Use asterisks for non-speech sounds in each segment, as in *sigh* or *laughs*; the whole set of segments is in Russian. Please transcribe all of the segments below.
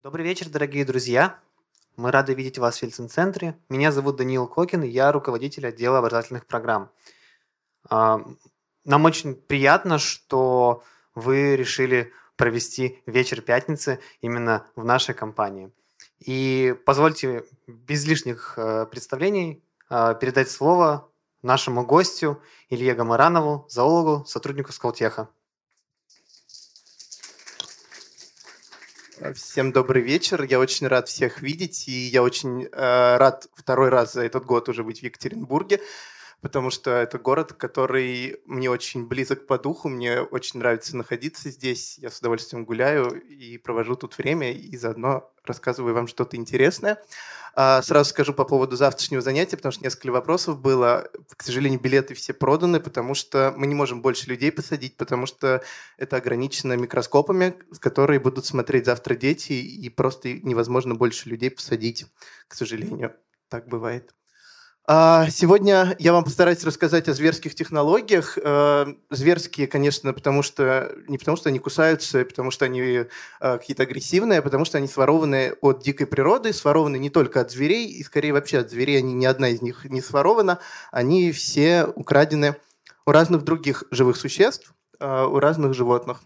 Добрый вечер, дорогие друзья. Мы рады видеть вас в Ельцин-центре. Меня зовут Даниил Кокин, я руководитель отдела образовательных программ. А, нам очень приятно, что вы решили провести вечер пятницы именно в нашей компании. И позвольте без лишних э, представлений э, передать слово нашему гостю Илье Гамаранову, зоологу, сотруднику Сколтеха. Всем добрый вечер. Я очень рад всех видеть, и я очень э, рад второй раз за этот год уже быть в Екатеринбурге, потому что это город, который мне очень близок по духу, мне очень нравится находиться здесь. Я с удовольствием гуляю и провожу тут время, и заодно рассказываю вам что-то интересное. А, сразу скажу по поводу завтрашнего занятия, потому что несколько вопросов было. К сожалению, билеты все проданы, потому что мы не можем больше людей посадить, потому что это ограничено микроскопами, с которые будут смотреть завтра дети, и просто невозможно больше людей посадить, к сожалению. Так бывает. А, сегодня я вам постараюсь рассказать о зверских технологиях. Э, зверские, конечно, потому что не потому что они кусаются, потому что они э, какие-то агрессивные, а потому что они сворованы от дикой природы, сворованы не только от зверей, и скорее вообще от зверей, они ни одна из них не сворована, они все украдены у разных других живых существ, э, у разных животных.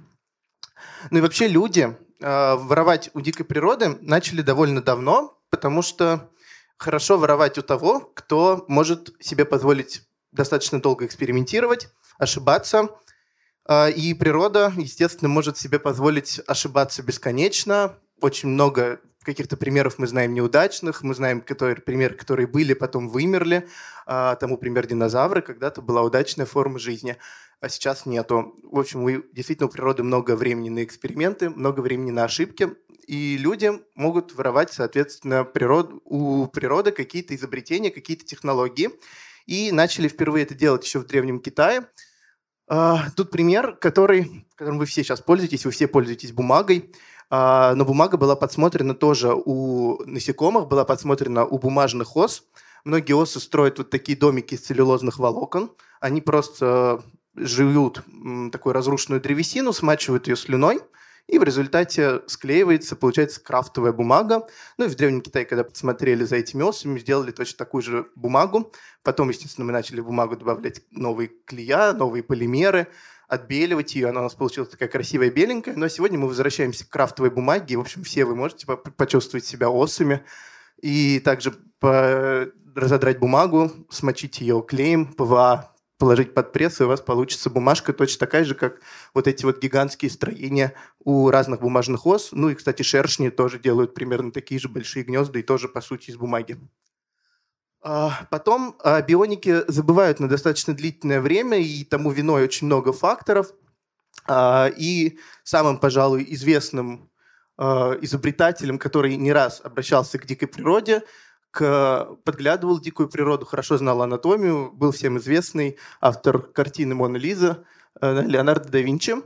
Ну и вообще люди воровать у дикой природы начали довольно давно, потому что хорошо воровать у того, кто может себе позволить достаточно долго экспериментировать, ошибаться. А, и природа, естественно, может себе позволить ошибаться бесконечно. Очень много каких-то примеров мы знаем неудачных, мы знаем которые, примеры, которые были, потом вымерли. А, тому пример динозавры, когда-то была удачная форма жизни, а сейчас нету. В общем, у, действительно у природы много времени на эксперименты, много времени на ошибки, и люди могут воровать, соответственно, природ, у природы какие-то изобретения, какие-то технологии. И начали впервые это делать еще в Древнем Китае. А, тут пример, который, которым вы все сейчас пользуетесь, вы все пользуетесь бумагой. А, но бумага была подсмотрена тоже у насекомых, была подсмотрена у бумажных ос. Многие осы строят вот такие домики из целлюлозных волокон. Они просто жуют такую разрушенную древесину, смачивают ее слюной – и в результате склеивается, получается крафтовая бумага. Ну и в Древнем Китае, когда посмотрели за этими осами, сделали точно такую же бумагу. Потом, естественно, мы начали в бумагу добавлять новые клея, новые полимеры, отбеливать ее, она у нас получилась такая красивая беленькая. Но сегодня мы возвращаемся к крафтовой бумаге, и, в общем, все вы можете почувствовать себя осами. И также разодрать бумагу, смочить ее клеем, ПВА положить под пресс, и у вас получится бумажка точно такая же, как вот эти вот гигантские строения у разных бумажных ос. Ну и, кстати, шершни тоже делают примерно такие же большие гнезда и тоже, по сути, из бумаги. А, потом а, бионики забывают на достаточно длительное время, и тому виной очень много факторов. А, и самым, пожалуй, известным изобретателем, который не раз обращался к дикой природе, к, подглядывал дикую природу, хорошо знал анатомию, был всем известный автор картины «Мона Лиза» э, Леонардо да Винчи.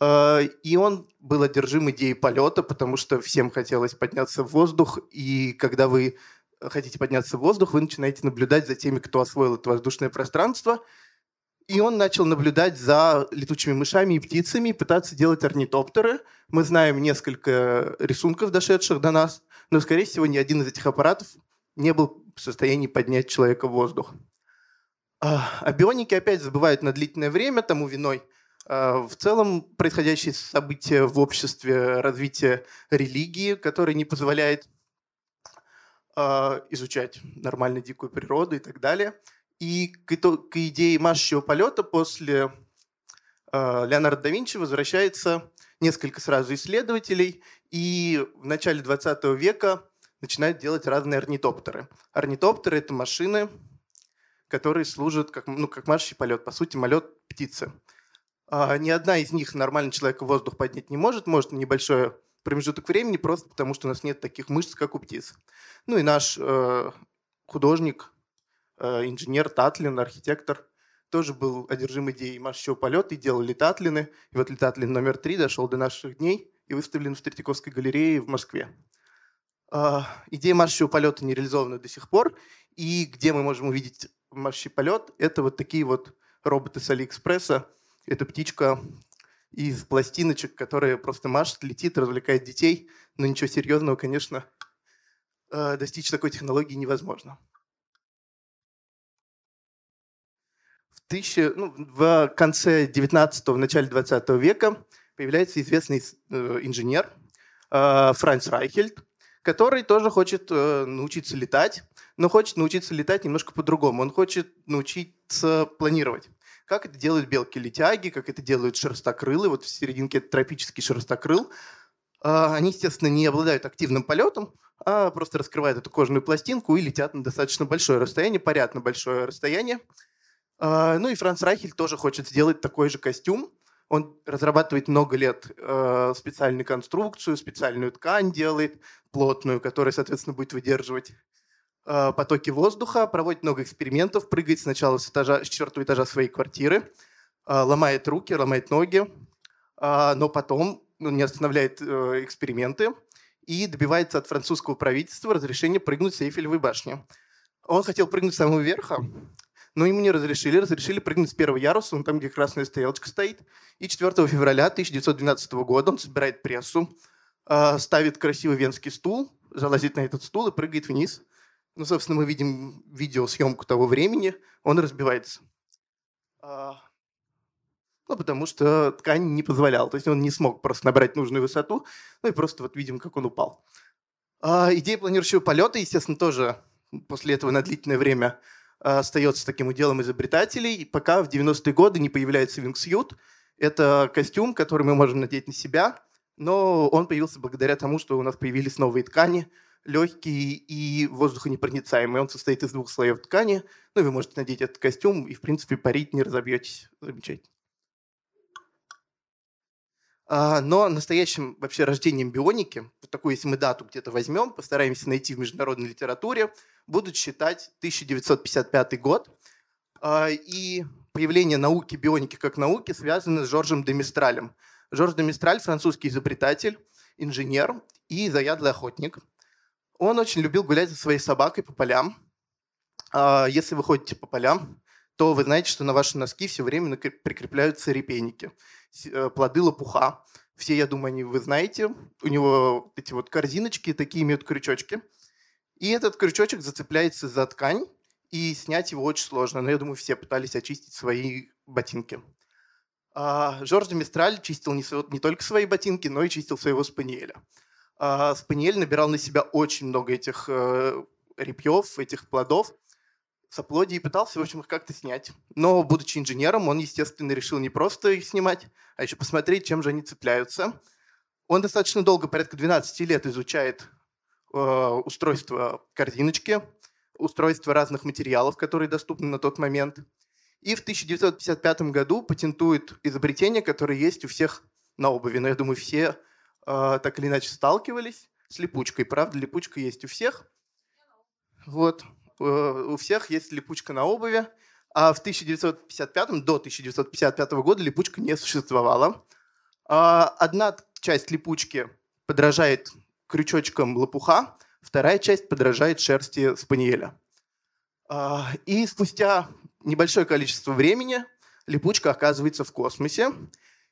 Э, и он был одержим идеей полета, потому что всем хотелось подняться в воздух, и когда вы хотите подняться в воздух, вы начинаете наблюдать за теми, кто освоил это воздушное пространство, и он начал наблюдать за летучими мышами и птицами, пытаться делать орнитоптеры. Мы знаем несколько рисунков, дошедших до нас, но, скорее всего, ни один из этих аппаратов не был в состоянии поднять человека в воздух. А, а бионики опять забывают на длительное время, тому виной а, в целом происходящие события в обществе, развитие религии, которое не позволяет а, изучать нормально дикую природу и так далее. И к, к идее маршевого полета после Леонардо да Винчи возвращается несколько сразу исследователей, и в начале 20 века начинают делать разные орнитоптеры. Орнитоптеры – это машины, которые служат как, ну, как марший полет, по сути, полет птицы. А, ни одна из них нормально человека в воздух поднять не может, может небольшой промежуток времени, просто потому что у нас нет таких мышц, как у птиц. Ну и наш э, художник, э, инженер Татлин, архитектор, тоже был одержим идеей маршевого полета и делал летатлины. И вот летатлин номер три дошел до наших дней и выставлен в Третьяковской галерее в Москве. А, идея маршевого полета не реализована до сих пор. И где мы можем увидеть маршевый полет, это вот такие вот роботы с Алиэкспресса. Это птичка из пластиночек, которые просто машет, летит, развлекает детей. Но ничего серьезного, конечно, э, достичь такой технологии невозможно. В, тысячи, ну, в конце 19-го, в начале 20 века появляется известный э, инженер э, Франц Райхельд, который тоже хочет научиться летать, но хочет научиться летать немножко по-другому. Он хочет научиться планировать как это делают белки-летяги, как это делают шерстокрылы. Вот в серединке тропический шерстокрыл. А, они, естественно, не обладают активным полетом, а просто раскрывают эту кожаную пластинку и летят на достаточно большое расстояние, порядочно большое расстояние. А, ну и Франц Райхель тоже хочет сделать такой же костюм. Он разрабатывает много лет э, специальную конструкцию, специальную ткань делает, плотную, которая, соответственно, будет выдерживать Э, потоки воздуха, проводит много экспериментов, прыгает сначала с, этажа, с четвертого этажа своей квартиры, э, ломает руки, ломает ноги, э, но потом ну, не останавливает эксперименты и добивается от французского правительства разрешения прыгнуть с Эйфелевой башни. Он хотел прыгнуть с самого верха, но ему не разрешили. Разрешили прыгнуть с первого яруса, он там, где красная стрелочка стоит. И 4 февраля 1912 года он собирает прессу, ставит красивый венский стул, залазит на этот стул и прыгает вниз – ну, собственно, мы видим видеосъемку того времени, он разбивается. А, ну, потому что ткань не позволяла. То есть он не смог просто набрать нужную высоту, ну и просто вот видим, как он упал. А, идея планирующего полета, естественно, тоже после этого на длительное время а, остается таким уделом изобретателей, пока в 90-е годы не появляется вингсьют. Это костюм, который мы можем надеть на себя, но он появился благодаря тому, что у нас появились новые ткани – легкий и воздухонепроницаемый. Он состоит из двух слоев ткани. Ну, вы можете надеть этот костюм и, в принципе, парить не разобьетесь. Замечательно. А, но настоящим вообще рождением бионики, вот такую, если мы дату где-то возьмем, постараемся найти в международной литературе, будут считать 1955 год. А, и появление науки бионики как науки связано с Жоржем де Мистралем. Жорж де Мистраль – французский изобретатель, инженер и заядлый охотник – он очень любил гулять со своей собакой по полям. А, если вы ходите по полям, то вы знаете, что на ваши носки все время прикрепляются репейники, э, плоды лопуха. Все, я думаю, они вы знаете. У него эти вот корзиночки такие имеют крючочки. И этот крючочек зацепляется за ткань, и снять его очень сложно. Но я думаю, все пытались очистить свои ботинки. А Жорж Мистраль чистил не, не только свои ботинки, но и чистил своего спаниеля э, Спаниель набирал на себя очень много этих э, репьев, этих плодов, соплодий и пытался, в общем, их как-то снять. Но, будучи инженером, он, естественно, решил не просто их снимать, а еще посмотреть, чем же они цепляются. Он достаточно долго, порядка 12 лет, изучает устройство корзиночки, устройство разных материалов, которые доступны на тот момент. И в 1955 году патентует изобретение, которое есть у всех на обуви. Но я думаю, все э, так или иначе сталкивались с липучкой. Правда, липучка есть у всех. Вот. Э, у всех есть липучка на обуви. А в 1955, до 1955 года липучка не существовала. Э, одна часть липучки подражает крючочкам лопуха, вторая часть подражает шерсти спаниеля. Э, и спустя небольшое количество времени липучка оказывается в космосе,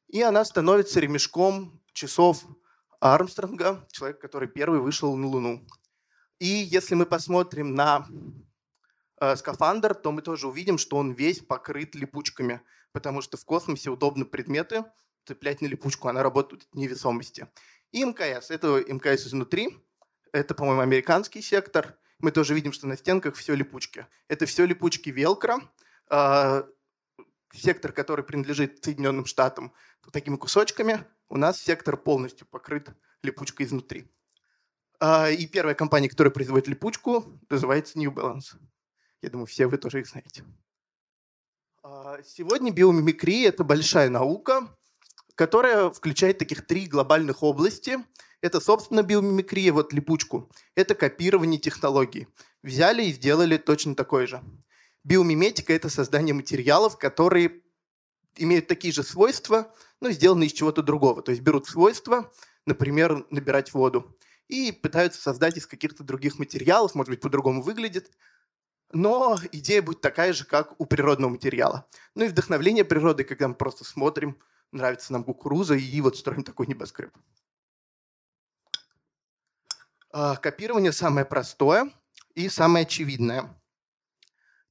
и она становится ремешком часов Армстронга, человек, который первый вышел на Луну. И если мы посмотрим на э, скафандр, то мы тоже увидим, что он весь покрыт липучками, потому что в космосе удобны предметы цеплять на липучку, она работает в невесомости. И МКС, это МКС изнутри, это, по-моему, американский сектор. Мы тоже видим, что на стенках все липучки. Это все липучки велкро. Э, сектор, который принадлежит Соединенным Штатам, такими кусочками у нас сектор полностью покрыт липучкой изнутри. А, и первая компания, которая производит липучку, называется New Balance. Я думаю, все вы тоже их знаете. А, сегодня биомимикрия – это большая наука, которая включает таких три глобальных области. Это, собственно, биомимикрия, вот липучку. Это копирование технологий. Взяли и сделали точно такое же. Биомиметика – это создание материалов, которые имеют такие же свойства, но сделаны из чего-то другого. То есть берут свойства, например, набирать воду, и пытаются создать из каких-то других материалов, может быть, по-другому выглядит, но идея будет такая же, как у природного материала. Ну и вдохновление природы, когда мы просто смотрим нравится нам кукуруза, и вот строим такой небоскреб. А, копирование самое простое и самое очевидное.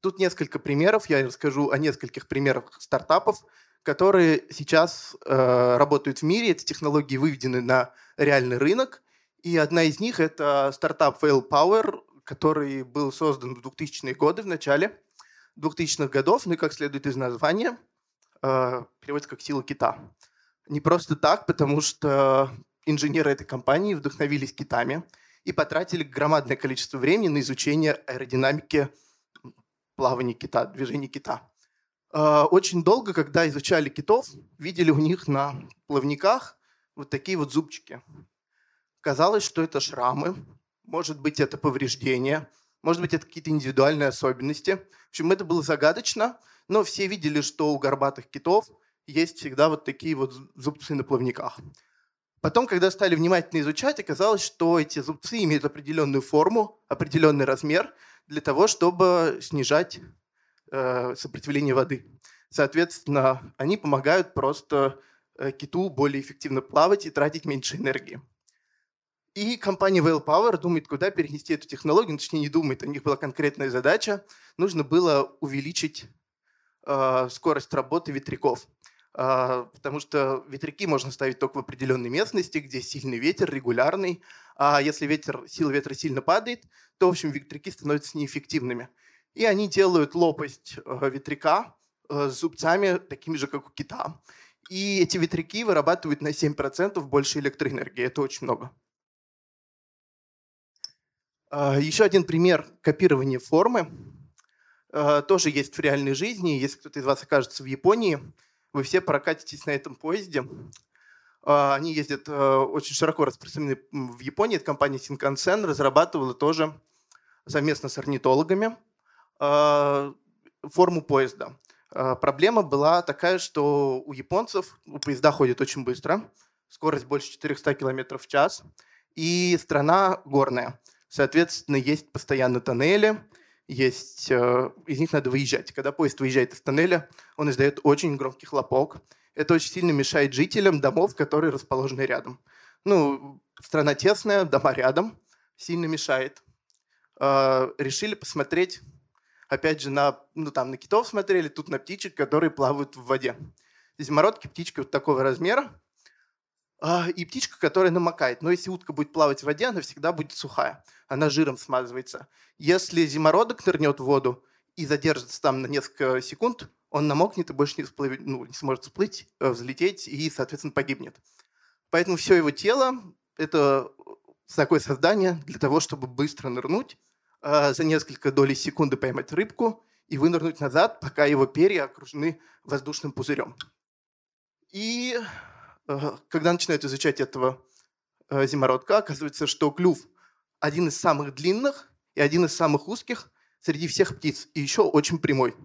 Тут несколько примеров, я расскажу о нескольких примерах стартапов, которые сейчас э, работают в мире. Эти технологии выведены на реальный рынок. И одна из них – это стартап Fail Power, который был создан в 2000-е годы, в начале 2000-х годов, ну и как следует из названия, переводится как «сила кита». Не просто так, потому что инженеры этой компании вдохновились китами и потратили громадное количество времени на изучение аэродинамики плавания кита, движения кита. А, очень долго, когда изучали китов, видели у них на плавниках вот такие вот зубчики. Казалось, что это шрамы, может быть, это повреждения, может быть, это какие-то индивидуальные особенности. В общем, это было загадочно, но все видели, что у горбатых китов есть всегда вот такие вот зубцы на плавниках. Потом, когда стали внимательно изучать, оказалось, что эти зубцы имеют определенную форму, определенный размер для того, чтобы снижать э, сопротивление воды. Соответственно, они помогают просто э, киту более эффективно плавать и тратить меньше энергии. И компания Whale Power думает, куда перенести эту технологию, ну, точнее не думает, у них была конкретная задача, нужно было увеличить скорость работы ветряков. А, потому что ветряки можно ставить только в определенной местности, где сильный ветер, регулярный. А если ветер, сила ветра сильно падает, то, в общем, ветряки становятся неэффективными. И они делают лопасть э, ветряка с зубцами, такими же, как у кита. И эти ветряки вырабатывают на 7% больше электроэнергии. Это очень много. А, еще один пример копирования формы. Э, тоже есть в реальной жизни. Если кто-то из вас окажется в Японии – вы все прокатитесь на этом поезде. А, они ездят э, очень широко распространены в Японии. Это компания Shinkansen разрабатывала тоже совместно с орнитологами форму поезда. Проблема была такая, что у японцев у поезда ходит очень быстро, скорость больше 400 км в час, и страна горная. Соответственно, есть постоянно тоннели, есть, э, из них надо выезжать. Когда поезд выезжает из тоннеля, он издает очень громкий хлопок. Это очень сильно мешает жителям домов, которые расположены рядом. Ну, страна тесная, дома рядом, сильно мешает. Э, решили посмотреть, опять же, на, ну, там, на китов смотрели, тут на птичек, которые плавают в воде. Зимородки, птички вот такого размера, а, и птичка, которая намокает. Но если утка будет плавать в воде, она всегда будет сухая. Она жиром смазывается. Если зимородок нырнет в воду и задержится там на несколько секунд, он намокнет и больше не, всплывет, ну, не сможет всплыть, э, взлететь и, соответственно, погибнет. Поэтому все его тело – это такое создание для того, чтобы быстро нырнуть, а, за несколько долей секунды поймать рыбку и вынырнуть назад, пока его перья окружены воздушным пузырем. И когда начинают изучать этого э, зимородка, оказывается, что клюв один из самых длинных и один из самых узких среди всех птиц, и еще очень прямой.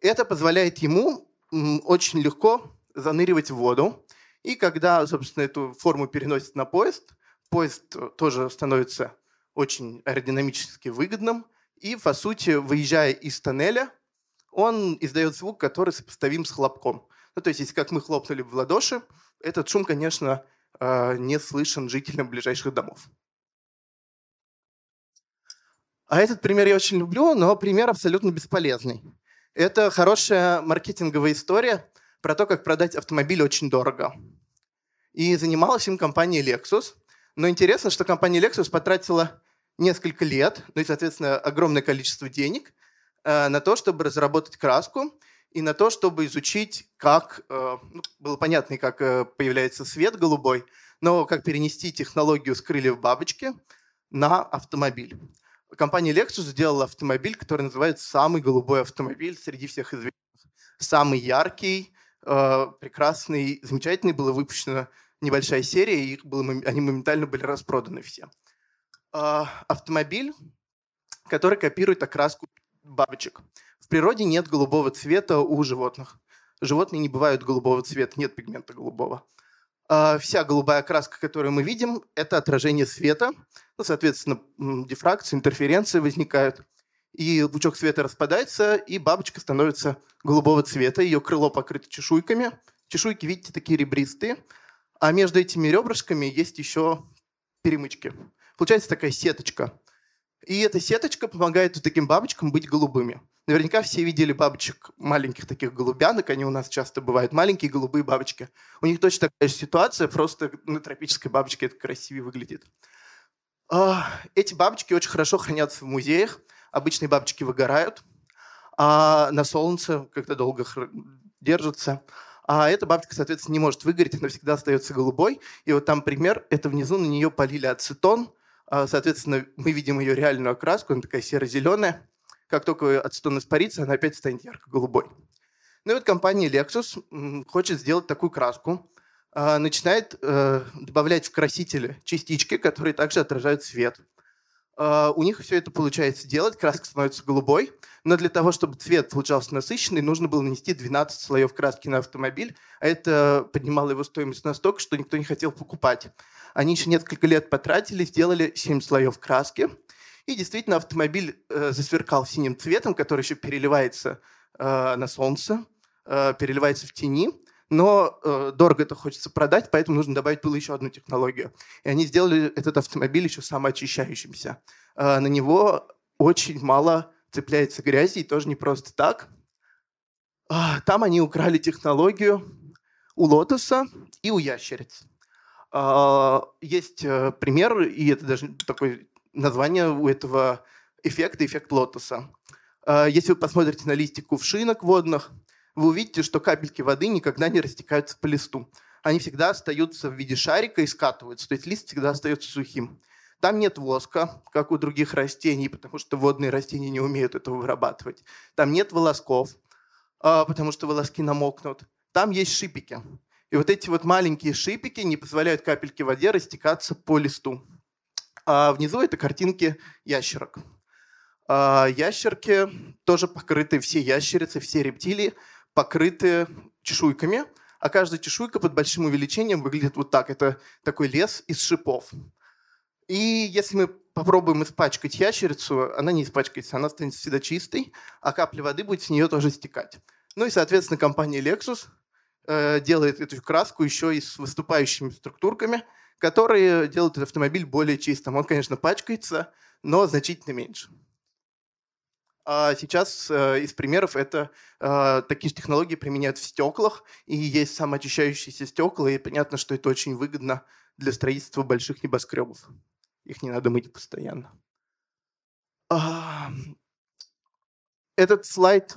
Это позволяет ему очень легко заныривать в воду, и когда, собственно, эту форму переносят на поезд, поезд э, тоже становится очень аэродинамически выгодным, и, по сути, выезжая из тоннеля, он издает звук, который сопоставим с хлопком. Ну, то есть, если как мы хлопнули в ладоши, этот шум, конечно, а, не слышен жителям ближайших домов. А этот пример я очень люблю, но пример абсолютно бесполезный. Это хорошая маркетинговая история про то, как продать автомобиль очень дорого. И занималась им компания Lexus. Но интересно, что компания Lexus потратила несколько лет, ну и, соответственно, огромное количество денег э, на то, чтобы разработать краску и на то, чтобы изучить, как, э, ну, было понятно, как э, появляется свет голубой, но как перенести технологию с крыльев бабочки на автомобиль. Компания Lexus сделала автомобиль, который называется самый голубой автомобиль среди всех известных. Самый яркий, э, прекрасный, замечательный. Была выпущена небольшая серия, и их было, они моментально были распроданы все. Автомобиль, который копирует окраску бабочек. В природе нет голубого цвета у животных. Животные не бывают голубого цвета, нет пигмента голубого. А вся голубая краска, которую мы видим, это отражение света. Ну, соответственно, дифракции, интерференции возникают. И лучок света распадается, и бабочка становится голубого цвета. Ее крыло покрыто чешуйками, Чешуйки, видите, такие ребристые, а между этими ребрышками есть еще перемычки. Получается такая сеточка. И эта сеточка помогает вот таким бабочкам быть голубыми. Наверняка все видели бабочек, маленьких таких голубянок, они у нас часто бывают, маленькие голубые бабочки. У них точно такая же ситуация, просто на тропической бабочке это красивее выглядит. А, эти бабочки очень хорошо хранятся в музеях. Обычные бабочки выгорают, а на солнце, когда долго держатся. А эта бабочка, соответственно, не может выгореть, она всегда остается голубой. И вот там пример, это внизу на нее полили ацетон. А, соответственно, мы видим ее реальную окраску, она такая серо-зеленая. Как только ацетон испарится, она опять станет ярко-голубой. Ну и вот компания Lexus хочет сделать такую краску, а, начинает э, добавлять в красители частички, которые также отражают свет. А, у них все это получается делать, краска становится голубой, но для того, чтобы цвет получался насыщенный, нужно было нанести 12 слоев краски на автомобиль, а это поднимало его стоимость настолько, что никто не хотел покупать. Они еще несколько лет потратили, сделали 7 слоев краски, и действительно автомобиль э, засверкал синим цветом, который еще переливается э, на солнце, э, переливается в тени, но э, дорого это хочется продать, поэтому нужно добавить было еще одну технологию. И они сделали этот автомобиль еще самоочищающимся. Э, на него очень мало цепляется грязи, и тоже не просто так. Э, там они украли технологию у лотоса и у ящериц. Э, есть э, пример, и это даже такое название у этого эффекта, эффект лотоса. Э, если вы посмотрите на листик кувшинок водных – вы увидите, что капельки воды никогда не растекаются по листу. Они всегда остаются в виде шарика и скатываются, то есть лист всегда остается сухим. Там нет воска, как у других растений, потому что водные растения не умеют этого вырабатывать. Там нет волосков, а, потому что волоски намокнут. Там есть шипики. И вот эти вот маленькие шипики не позволяют капельке воде растекаться по листу. А внизу это картинки ящерок. А ящерки тоже покрыты, все ящерицы, все рептилии покрыты чешуйками, а каждая чешуйка под большим увеличением выглядит вот так. Это такой лес из шипов. И если мы попробуем испачкать ящерицу, она не испачкается, она станет всегда чистой, а капля воды будет с нее тоже стекать. Ну и, соответственно, компания Lexus э, делает эту краску еще и с выступающими структурками, которые делают этот автомобиль более чистым. Он, конечно, пачкается, но значительно меньше. А сейчас э, из примеров это э, такие же технологии применяют в стеклах, и есть самоочищающиеся стекла, и понятно, что это очень выгодно для строительства больших небоскребов. Их не надо мыть постоянно. А, этот слайд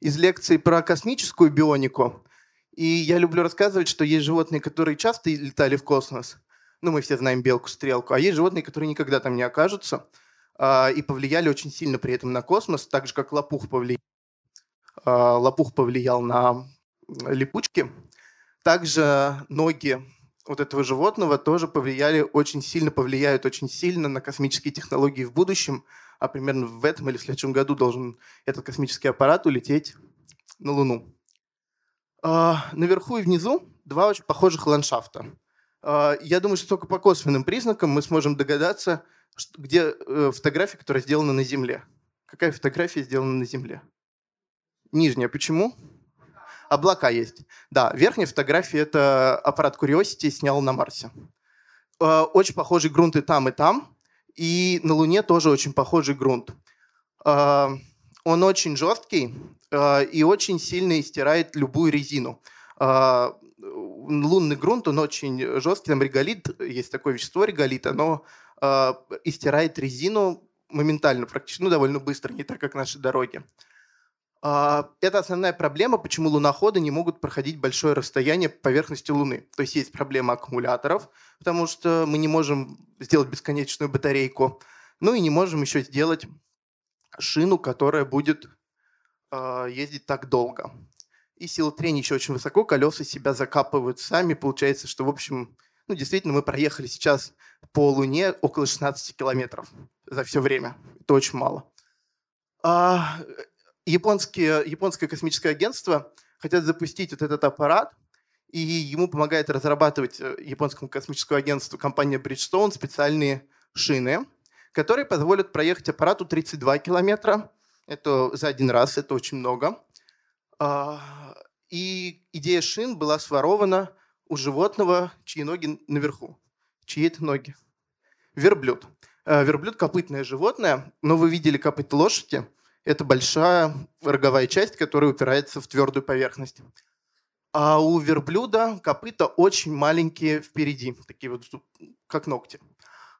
из лекции про космическую бионику. И я люблю рассказывать, что есть животные, которые часто летали в космос. Ну, мы все знаем белку-стрелку. А есть животные, которые никогда там не окажутся – и повлияли очень сильно при этом на космос, так же, как лопух повлиял, а, лопух повлиял на липучки. Также ноги вот этого животного тоже повлияли очень сильно, повлияют очень сильно на космические технологии в будущем, а примерно в этом или в следующем году должен этот космический аппарат улететь на Луну. А, наверху и внизу два очень похожих ландшафта. Я думаю, что только по косвенным признакам мы сможем догадаться, где э, фотография, которая сделана на Земле. Какая фотография сделана на Земле? Нижняя. Почему? Облака есть. Да, верхняя фотография – это аппарат Curiosity снял на Марсе. Э, очень похожий грунт и там, и там. И на Луне тоже очень похожий грунт. Э, он очень жесткий э, и очень сильно истирает любую резину. Лунный грунт, он очень жесткий, там реголит, есть такое вещество реголит, оно э, истирает резину моментально, практически, ну, довольно быстро, не так, как наши дороги. Э, это основная проблема, почему луноходы не могут проходить большое расстояние по поверхности Луны. То есть есть проблема аккумуляторов, потому что мы не можем сделать бесконечную батарейку, ну и не можем еще сделать шину, которая будет э, ездить так долго. И сила трения еще очень высоко, колеса себя закапывают сами. Получается, что, в общем, ну, действительно, мы проехали сейчас по Луне около 16 километров за все время. Это очень мало. А, японские, японское космическое агентство хотят запустить вот этот аппарат, и ему помогает разрабатывать э, японскому космическому агентству компания Bridgestone специальные шины, которые позволят проехать аппарату 32 километра. Это за один раз, это очень много. А, И идея шин была сворована у животного, чьи ноги наверху. Чьи это ноги? Верблюд. Э, верблюд – копытное животное, но вы видели копыт лошади. Это большая роговая часть, которая упирается в твердую поверхность. А у верблюда копыта очень маленькие впереди, такие вот как ногти.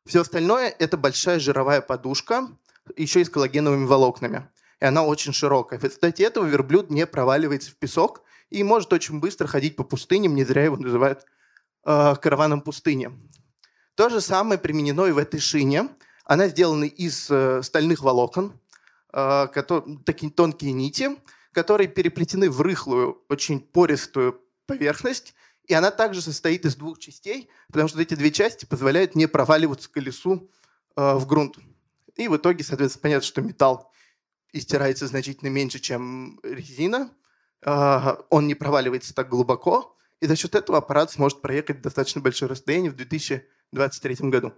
Все остальное – это большая жировая подушка, еще и с коллагеновыми волокнами. И она очень широкая. В результате этого верблюд не проваливается в песок и может очень быстро ходить по пустыням, не зря его называют э, караваном пустыни. То же самое применено и в этой шине. Она сделана из э, стальных волокон, э, которые, такие тонкие нити, которые переплетены в рыхлую, очень пористую поверхность, и она также состоит из двух частей, потому что эти две части позволяют не проваливаться колесу э, в грунт. И в итоге, соответственно, понятно, что металл истирается значительно меньше, чем резина, он не проваливается так глубоко, и за счет этого аппарат сможет проехать достаточно большое расстояние в 2023 году.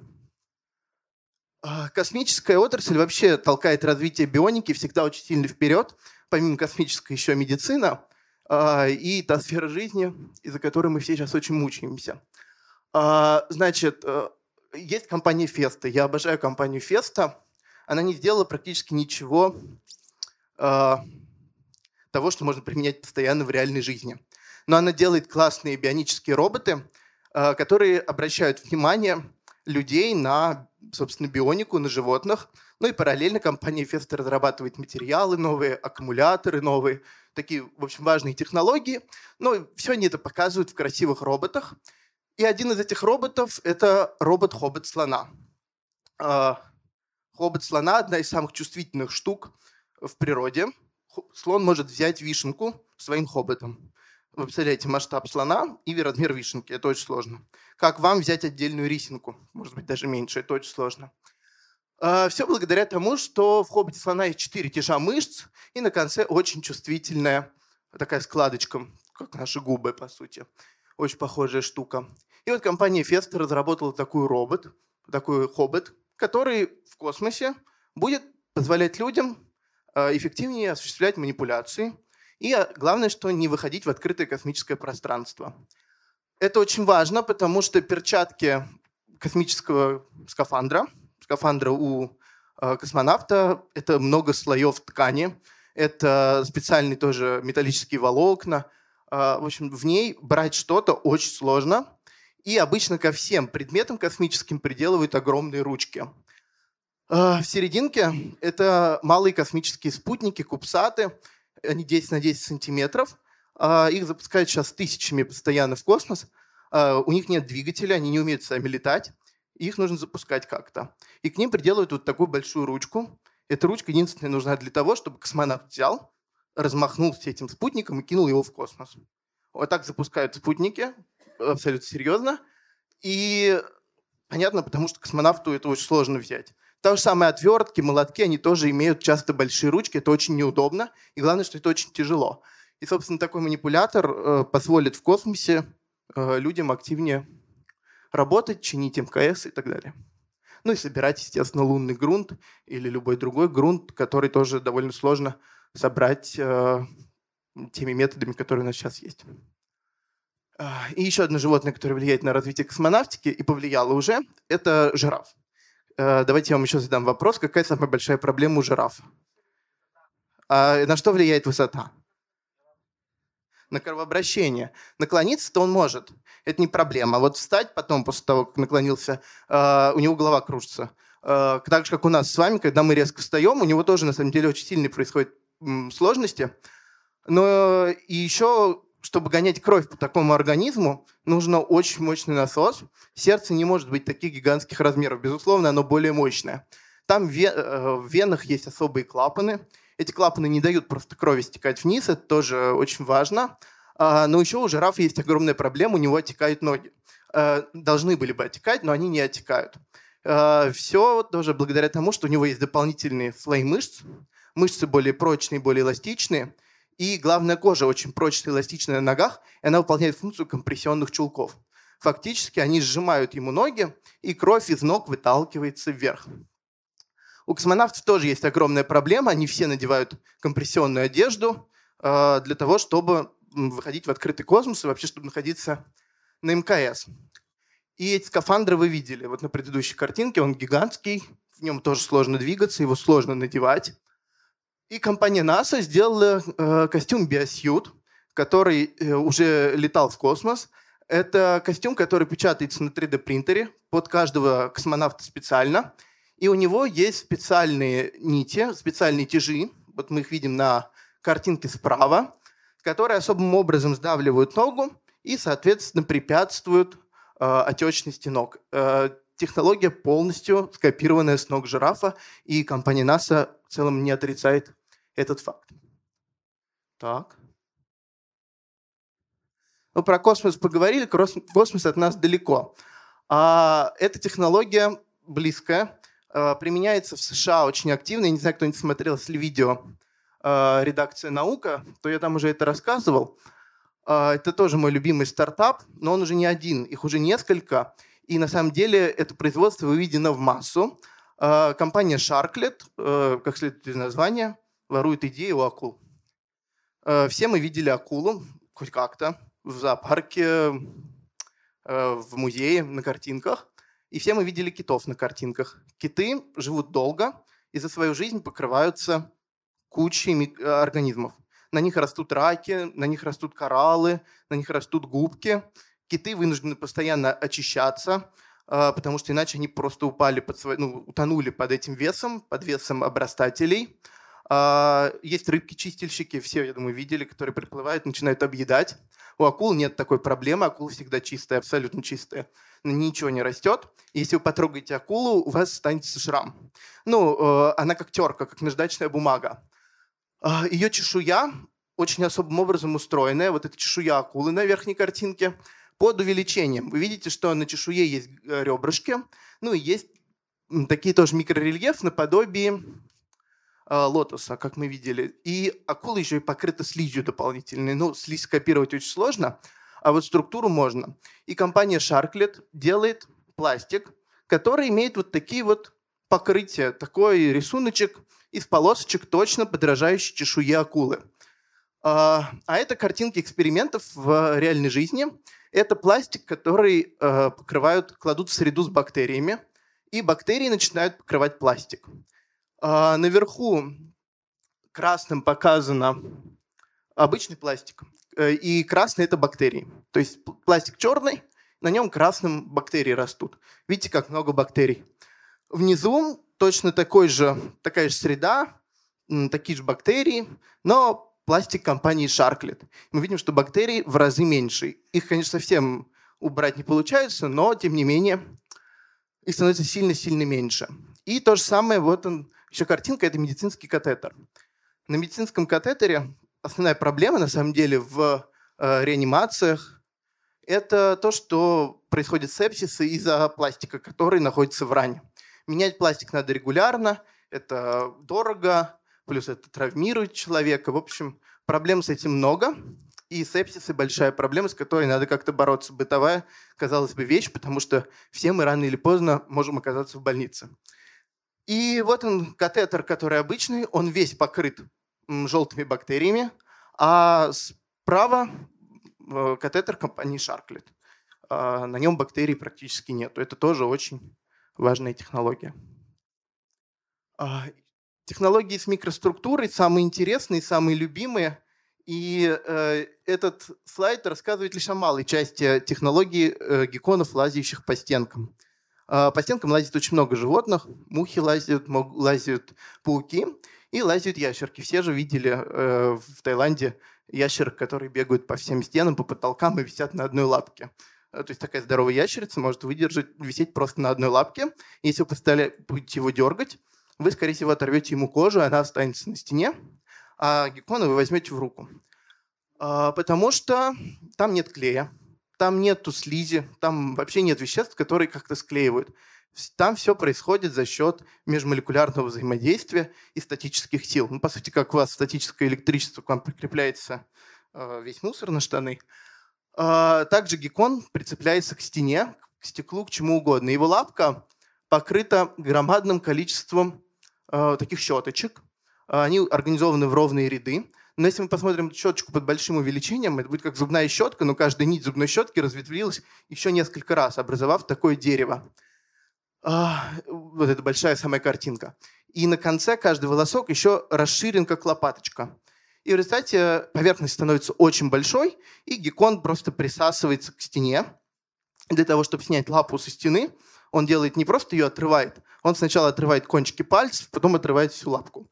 А, космическая отрасль вообще толкает развитие бионики всегда очень сильно вперед. Помимо космической еще медицина а, и та сфера жизни, из-за которой мы все сейчас очень мучаемся. А, значит, э, есть компания Феста. Я обожаю компанию Феста. Она не сделала практически ничего того, что можно применять постоянно в реальной жизни. Но она делает классные бионические роботы, которые обращают внимание людей на, собственно, бионику, на животных. Ну и параллельно компания Феста разрабатывает материалы новые, аккумуляторы новые, такие, в общем, важные технологии. Но все они это показывают в красивых роботах. И один из этих роботов – это робот-хобот слона. А, хобот слона – одна из самых чувствительных штук в природе. Слон может взять вишенку своим хоботом. Вы представляете масштаб слона и размер вишенки. Это очень сложно. Как вам взять отдельную рисинку? Может быть, даже меньше. Это очень сложно. А, Все благодаря тому, что в хоббите слона есть четыре тяжа мышц, и на конце очень чувствительная такая складочка, как наши губы, по сути. Очень похожая штука. И вот компания Феста разработала такой робот, такой хоббит, который в космосе будет позволять людям эффективнее осуществлять манипуляции – и а, главное, что не выходить в открытое космическое пространство. Это очень важно, потому что перчатки космического скафандра, скафандра у э, космонавта, это много слоев ткани, это специальные тоже металлические волокна. Э, в общем, в ней брать что-то очень сложно. И обычно ко всем предметам космическим приделывают огромные ручки. Э, в серединке это малые космические спутники, кубсаты – они 10 на 10 сантиметров. А, их запускают сейчас тысячами постоянно в космос. А, у них нет двигателя, они не умеют сами летать. Их нужно запускать как-то. И к ним приделывают вот такую большую ручку. Эта ручка единственная нужна для того, чтобы космонавт взял, размахнулся этим спутником и кинул его в космос. Вот так запускают спутники, абсолютно серьезно. И понятно, потому что космонавту это очень сложно взять. То же самое отвертки, молотки, они тоже имеют часто большие ручки, это очень неудобно, и главное, что это очень тяжело. И, собственно, такой манипулятор э, позволит в космосе э, людям активнее работать, чинить МКС и так далее. Ну и собирать, естественно, лунный грунт или любой другой грунт, который тоже довольно сложно собрать э, теми методами, которые у нас сейчас есть. А, и еще одно животное, которое влияет на развитие космонавтики и повлияло уже, это жираф. Э, давайте я вам еще задам вопрос. Какая самая большая проблема у жирафа? А на что влияет высота? На кровообращение. Наклониться-то он может. Это не проблема. А вот встать потом, после того, как наклонился, э, у него голова кружится. Э, так же, как у нас с вами, когда мы резко встаем, у него тоже, на самом деле, очень сильные происходят сложности. Но и еще чтобы гонять кровь по такому организму, нужно очень мощный насос. Сердце не может быть таких гигантских размеров. Безусловно, оно более мощное. Там э, в венах есть особые клапаны. Эти клапаны не дают просто крови стекать вниз, это тоже очень важно. А, но еще у жирафа есть огромная проблема, у него отекают ноги. Э, должны были бы отекать, но они не отекают. Э, Все тоже благодаря тому, что у него есть дополнительные слои мышц. Мышцы более прочные, более эластичные – и главная кожа очень прочная, эластичная на ногах, и она выполняет функцию компрессионных чулков. Фактически они сжимают ему ноги, и кровь из ног выталкивается вверх. У космонавтов тоже есть огромная проблема. Они все надевают компрессионную одежду э, для того, чтобы выходить в открытый космос и вообще, чтобы находиться на МКС. И эти скафандры вы видели. Вот на предыдущей картинке он гигантский, в нем тоже сложно двигаться, его сложно надевать. И компания NASA сделала э, костюм Biossuit, который э, уже летал в космос. Это костюм, который печатается на 3D-принтере под каждого космонавта специально. И у него есть специальные нити, специальные тяжи. Вот мы их видим на картинке справа, которые особым образом сдавливают ногу и, соответственно, препятствуют э, отечности ног. Э, технология полностью скопированная с ног жирафа, и компания NASA в целом не отрицает этот факт. Так. Ну, про космос поговорили, космос от нас далеко. А эта технология близкая, а, применяется в США очень активно. Я не знаю, кто-нибудь смотрел, если видео а, редакция «Наука», то я там уже это рассказывал. А, это тоже мой любимый стартап, но он уже не один, их уже несколько. И на самом деле это производство выведено в массу. Компания Sharklet, как следует из названия, ворует идеи у акул. Э, все мы видели акулу, хоть как-то, в зоопарке, э, в музее, на картинках. И все мы видели китов на картинках. Киты живут долго и за свою жизнь покрываются кучей э, организмов. На них растут раки, на них растут кораллы, на них растут губки. Киты вынуждены постоянно очищаться, потому что иначе они просто упали под свой, ну, утонули под этим весом, под весом обрастателей. А, есть рыбки-чистильщики, все, я думаю, видели, которые приплывают, начинают объедать. У акул нет такой проблемы, акула всегда чистая, абсолютно чистая. Ничего не растет. Если вы потрогаете акулу, у вас останется шрам. Ну, э, она как терка, как наждачная бумага. А, Ее чешуя очень особым образом устроенная. Вот эта чешуя акулы на верхней картинке под увеличением. Вы видите, что на чешуе есть э, ребрышки, ну и есть такие тоже микрорельеф наподобие лотоса, как мы видели. И акула еще и покрыта слизью дополнительной. Ну, слизь скопировать очень сложно, а вот структуру можно. И компания Sharklet делает пластик, который имеет вот такие вот покрытия, такой рисуночек из полосочек, точно подражающий чешуе акулы. А, а это картинки экспериментов в реальной жизни. Это пластик, который э, покрывают, кладут в среду с бактериями, и бактерии начинают покрывать пластик. А, наверху красным показано обычный пластик, э, и красный это бактерии. То есть пластик черный, на нем красным бактерии растут. Видите, как много бактерий. Внизу точно такой же, такая же среда, такие же бактерии, но пластик компании Sharklet. Мы видим, что бактерий в разы меньше. Их, конечно, совсем убрать не получается, но, тем не менее, их становится сильно-сильно меньше. И то же самое, вот он, еще картинка – это медицинский катетер. На медицинском катетере основная проблема, на самом деле, в э, реанимациях – это то, что происходит сепсисы из-за пластика, который находится в ране. Менять пластик надо регулярно, это дорого, плюс это травмирует человека. В общем, проблем с этим много. И сепсис – большая проблема, с которой надо как-то бороться. Бытовая, казалось бы, вещь, потому что все мы рано или поздно можем оказаться в больнице. И вот он, катетер, который обычный, он весь покрыт желтыми бактериями, а справа э, катетер компании Sharklet. А, на нем бактерий практически нет. Это тоже очень важная технология. А, технологии с микроструктурой самые интересные, самые любимые. И э, этот слайд рассказывает лишь о малой части технологий э, гекконов, лазящих по стенкам. А, по стенкам лазит очень много животных. Мухи лазят, лазят пауки и лазят ящерки. Все же видели э, в Таиланде ящерок, которые бегают по всем стенам, по потолкам и висят на одной лапке. Э, то есть такая здоровая ящерица может выдержать, висеть просто на одной лапке. Если вы будете его дергать, вы, скорее всего, оторвете ему кожу, и она останется на стене, а геккона вы возьмете в руку. А, потому что там нет клея, там нету слизи, там вообще нет веществ, которые как-то склеивают. Там все происходит за счет межмолекулярного взаимодействия и статических сил. Ну, по сути, как у вас статическое электричество, к вам прикрепляется э, весь мусор на штаны. Э, также геккон прицепляется к стене, к стеклу, к чему угодно. Его лапка покрыта громадным количеством э, таких щеточек. Они организованы в ровные ряды. Но если мы посмотрим щеточку под большим увеличением, это будет как зубная щетка, но каждая нить зубной щетки разветвилась еще несколько раз, образовав такое дерево. А, вот это большая самая картинка. И на конце каждый волосок еще расширен, как лопаточка. И в результате поверхность становится очень большой, и геккон просто присасывается к стене. Для того, чтобы снять лапу со стены, он делает не просто ее отрывает, он сначала отрывает кончики пальцев, потом отрывает всю лапку.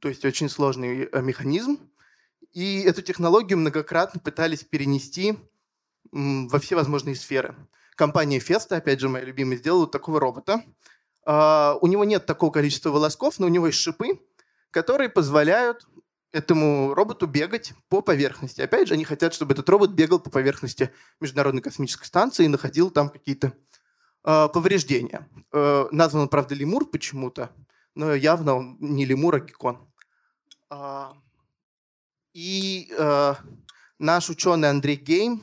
То есть очень сложный э, механизм. И эту технологию многократно пытались перенести во все возможные сферы. Компания Феста, опять же, моя любимая, сделала такого робота. Uh, у него нет такого количества волосков, но у него есть шипы, которые позволяют этому роботу бегать по поверхности. Опять же, они хотят, чтобы этот робот бегал по поверхности Международной космической станции и находил там какие-то э, повреждения. Э, назван он, правда, лемур почему-то, но явно он не лемур, а геккон. Э, и э, наш ученый Андрей Гейм,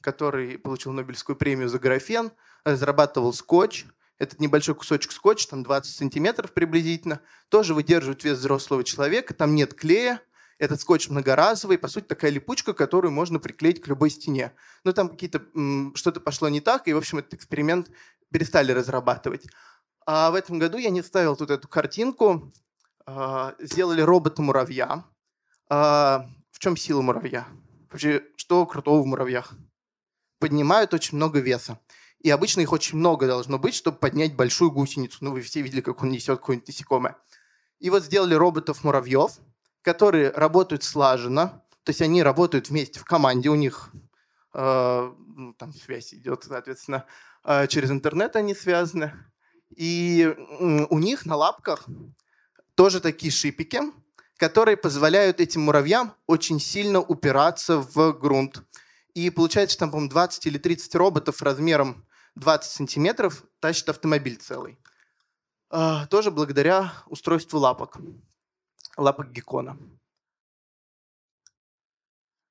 который получил Нобелевскую премию за графен, разрабатывал скотч. Этот небольшой кусочек скотча, там 20 сантиметров приблизительно, тоже выдерживает вес взрослого человека, там нет клея, этот скотч многоразовый, по сути, такая липучка, которую можно приклеить к любой стене. Но там какие-то что-то пошло не так, и, в общем, этот эксперимент перестали разрабатывать. А в этом году я не ставил тут эту картинку. А, сделали робота-муравья. А, в чем сила муравья? Вообще, что крутого в муравьях? Поднимают очень много веса. И обычно их очень много должно быть, чтобы поднять большую гусеницу. Ну, вы все видели, как он несет какое-нибудь насекомое. И вот сделали роботов-муравьев, которые работают слаженно, то есть они работают вместе в команде, у них э, ну, там связь идет, соответственно, э, через интернет они связаны. И у них на лапках тоже такие шипики, которые позволяют этим муравьям очень сильно упираться в грунт. И получается, там, по-моему, 20 или 30 роботов размером 20 сантиметров тащит автомобиль целый. А, тоже благодаря устройству лапок. Лапок геккона.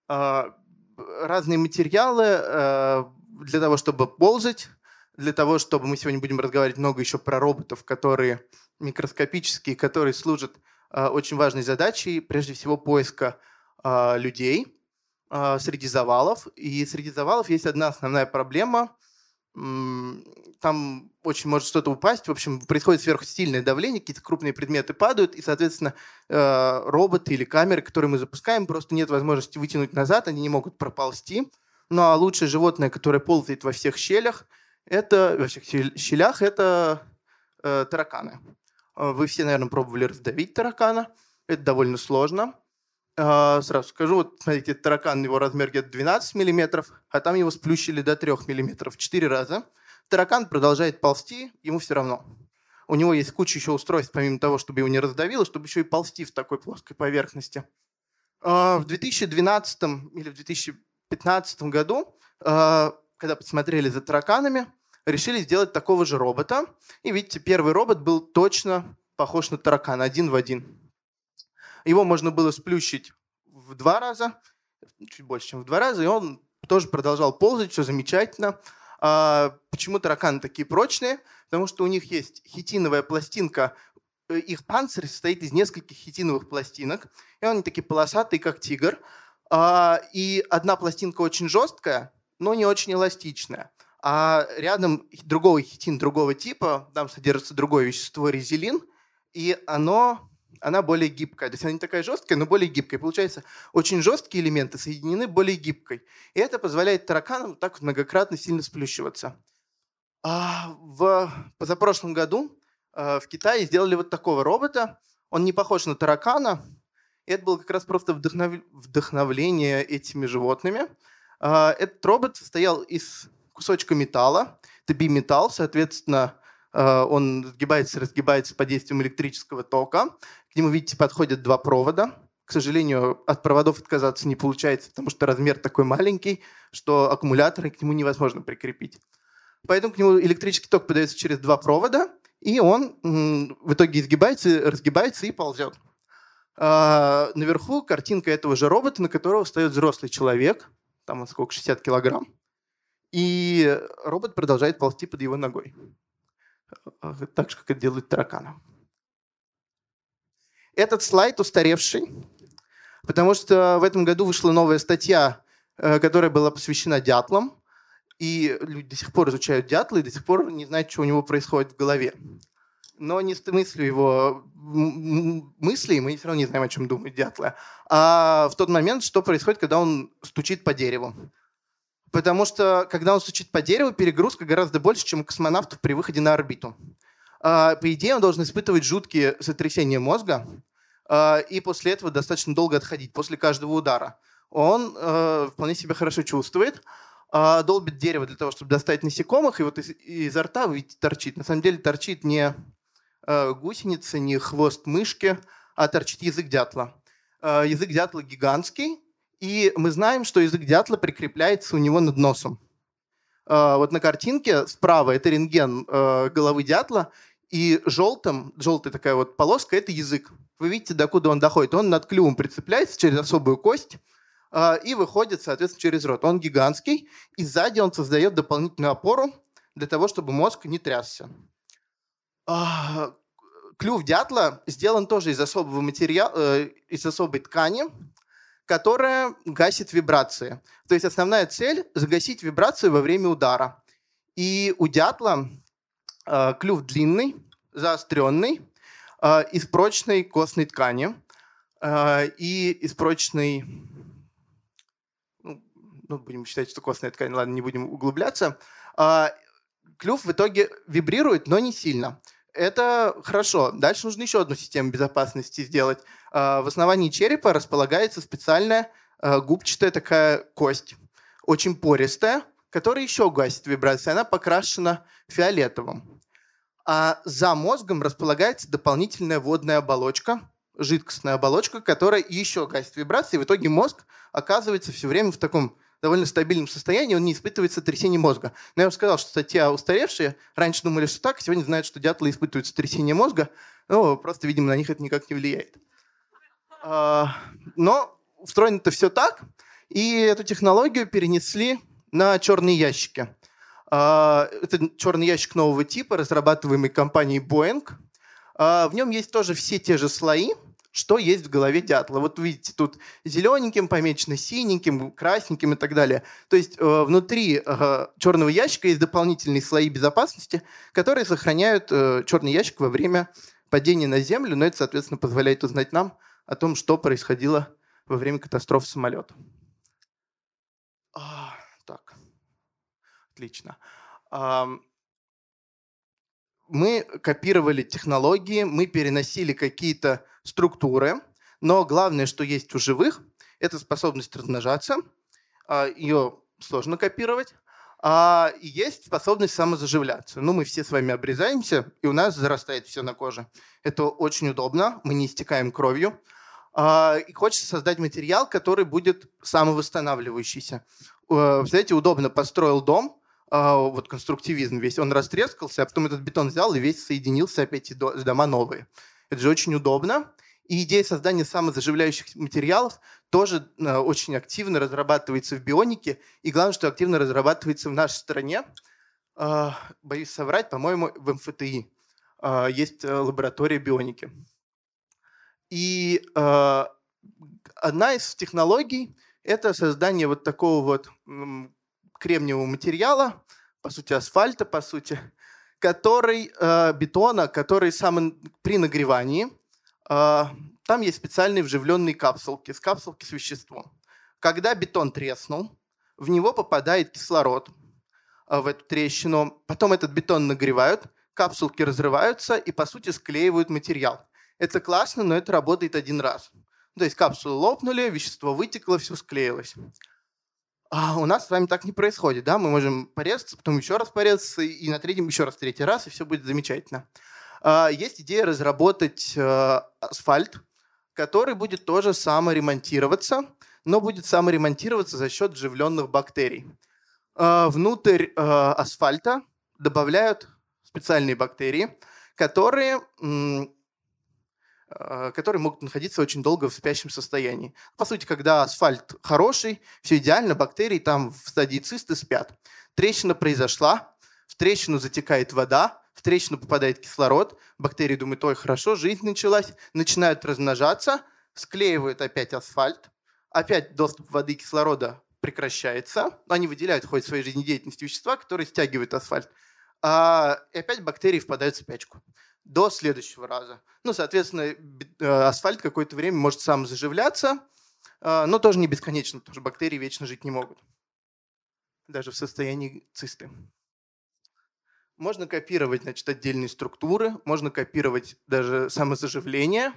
А, разные материалы э, для того, чтобы ползать, для того, чтобы мы сегодня будем разговаривать много еще про роботов, которые микроскопические, которые служат очень важной задачей, прежде всего поиска э, людей среди завалов. И среди завалов есть одна основная проблема – там очень может что-то упасть. В общем, происходит сверхсильное давление, какие-то крупные предметы падают, и, соответственно, роботы или камеры, которые мы запускаем, просто нет возможности вытянуть назад, они не могут проползти. Ну а лучшее животное, которое ползает во всех щелях, это во всех щелях, это э, тараканы. Э, вы все, наверное, пробовали раздавить таракана. Это довольно сложно. А, сразу скажу, вот смотрите, таракан, его размер где-то 12 миллиметров, а там его сплющили до 3 миллиметров 4 раза. Таракан продолжает ползти, ему все равно. У него есть куча еще устройств, помимо того, чтобы его не раздавило, чтобы еще и ползти в такой плоской поверхности. А, в 2012 или в 2015 году, а, когда посмотрели за тараканами, решили сделать такого же робота. И видите, первый робот был точно похож на таракана, один в один. Его можно было сплющить в два раза, чуть больше, чем в два раза, и он тоже продолжал ползать, все замечательно. А почему тараканы такие прочные? Потому что у них есть хитиновая пластинка, э, их панцирь состоит из нескольких хитиновых пластинок, и они такие полосатые, как тигр. А, и одна пластинка очень жесткая, но не очень эластичная. А рядом другого хитин другого типа, там содержится другое вещество, резилин, и оно она более гибкая. То есть она не такая жесткая, но более гибкая. Получается, очень жесткие элементы соединены более гибкой. И это позволяет тараканам так многократно сильно сплющиваться. А в позапрошлом году э, в Китае сделали вот такого робота. Он не похож на таракана. И это было как раз просто вдохнов... вдохновление этими животными. Э, этот робот состоял из кусочка металла. Это биметалл, соответственно, Э, он сгибается, разгибается под действием электрического тока. К нему, видите, подходят два провода. К сожалению, от проводов отказаться не получается, потому что размер такой маленький, что аккумуляторы к нему невозможно прикрепить. Поэтому к нему электрический ток подается через два провода, и он в итоге изгибается, разгибается и ползет. А, наверху картинка этого же робота, на которого встает взрослый человек, там он сколько, 60 килограмм, и робот продолжает ползти под его ногой. Э, так же, как это делают тараканы. Этот слайд устаревший. Потому что в этом году вышла новая статья, э, которая была посвящена дятлам. И люди до сих пор изучают дятлы и до сих пор не знают, что у него происходит в голове. Но не с мыслью его мыслей, мы все равно не знаем, о чем думают дятлы, а в тот момент, что происходит, когда он стучит по дереву. Потому что, когда он стучит по дереву, перегрузка гораздо больше, чем у космонавтов при выходе на орбиту. А, по идее, он должен испытывать жуткие сотрясения мозга, а, и после этого достаточно долго отходить, после каждого удара. Он э, вполне себя хорошо чувствует, долбит дерево для того, чтобы достать насекомых, и вот из, изо рта, вы видите, торчит. На самом деле торчит не гусеница, не хвост мышки, а торчит язык дятла. Язык дятла гигантский, и мы знаем, что язык дятла прикрепляется у него над носом. Э, вот на картинке справа это рентген э, головы дятла, и желтым, желтая такая вот полоска – это язык. Вы видите, докуда он доходит. Он над клювом прицепляется через особую кость э, и выходит, соответственно, через рот. Он гигантский, и сзади он создает дополнительную опору для того, чтобы мозг не трясся. Клюв дятла сделан тоже из особого материала, э, из особой ткани, которая гасит вибрации. То есть основная цель – загасить вибрацию во время удара. И у дятла э, клюв длинный, заостренный, э, из прочной костной ткани э, и из прочной, ну, ну, будем считать, что костная ткань, ладно, не будем углубляться. Э, клюв в итоге вибрирует, но не сильно. Это хорошо. Дальше нужно еще одну систему безопасности сделать. Э, в основании черепа располагается специальная э, губчатая такая кость, очень пористая, которая еще гасит вибрации. Она покрашена фиолетовым а за мозгом располагается дополнительная водная оболочка, жидкостная оболочка, которая еще гасит вибрации. И в итоге мозг оказывается все время в таком довольно стабильном состоянии, он не испытывает сотрясение мозга. Но я уже сказал, что статья устаревшая. Раньше думали, что так, сегодня знают, что дятлы испытывают сотрясение мозга. Ну, просто, видимо, на них это никак не влияет. А, но устроено это все так, и эту технологию перенесли на черные ящики. А, это черный ящик нового типа, разрабатываемый компанией Boeing. А, в нем есть тоже все те же слои, что есть в голове дятла. Вот видите, тут зелененьким помечено, синеньким, красненьким и так далее. То есть э, внутри э, черного ящика есть дополнительные слои безопасности, которые сохраняют э, черный ящик во время падения на Землю, но это, соответственно, позволяет узнать нам о том, что происходило во время катастрофы самолета. А, так. Отлично. Мы копировали технологии, мы переносили какие-то структуры, но главное, что есть у живых, это способность размножаться. А, Ее сложно копировать. А есть способность самозаживляться. Ну, мы все с вами обрезаемся, и у нас зарастает все на коже. Это очень удобно, мы не истекаем кровью. А, и хочется создать материал, который будет самовосстанавливающийся. Э, знаете, удобно построил дом, а, вот конструктивизм весь, он растрескался, а потом этот бетон взял и весь соединился опять и дома новые. Это же очень удобно. И идея создания самозаживляющих материалов тоже э, очень активно разрабатывается в бионике. И главное, что активно разрабатывается в нашей стране. Э, боюсь соврать, по-моему, в МФТИ э, есть лаборатория бионики. И э, одна из технологий – это создание вот такого вот кремниевого материала, по сути асфальта, по сути, который, э, бетона, который сам при нагревании, э, там есть специальные вживленные капсулки, с капсулки с веществом. Когда бетон треснул, в него попадает кислород э, в эту трещину, потом этот бетон нагревают, капсулки разрываются и, по сути, склеивают материал. Это классно, но это работает один раз. То есть капсулы лопнули, вещество вытекло, все склеилось. А у нас с вами так не происходит, да? Мы можем порезаться, потом еще раз порезаться, и на третьем еще раз третий раз, и все будет замечательно. А, есть идея разработать э, асфальт, который будет тоже саморемонтироваться, но будет саморемонтироваться за счет вживленных бактерий. А, внутрь э, асфальта добавляют специальные бактерии, которые которые могут находиться очень долго в спящем состоянии. По сути, когда асфальт хороший, все идеально, бактерии там в стадии цисты спят. Трещина произошла, в трещину затекает вода, в трещину попадает кислород, бактерии думают, ой, хорошо, жизнь началась, начинают размножаться, склеивают опять асфальт, опять доступ воды и кислорода прекращается, они выделяют в ходе своей жизнедеятельности вещества, которые стягивают асфальт, а, и опять бактерии впадают в спячку до следующего раза. Ну, соответственно, э, асфальт какое-то время может сам заживляться, а, но тоже не бесконечно, потому что бактерии вечно жить не могут, даже в состоянии цисты. Можно копировать значит, отдельные структуры, можно копировать даже самозаживление,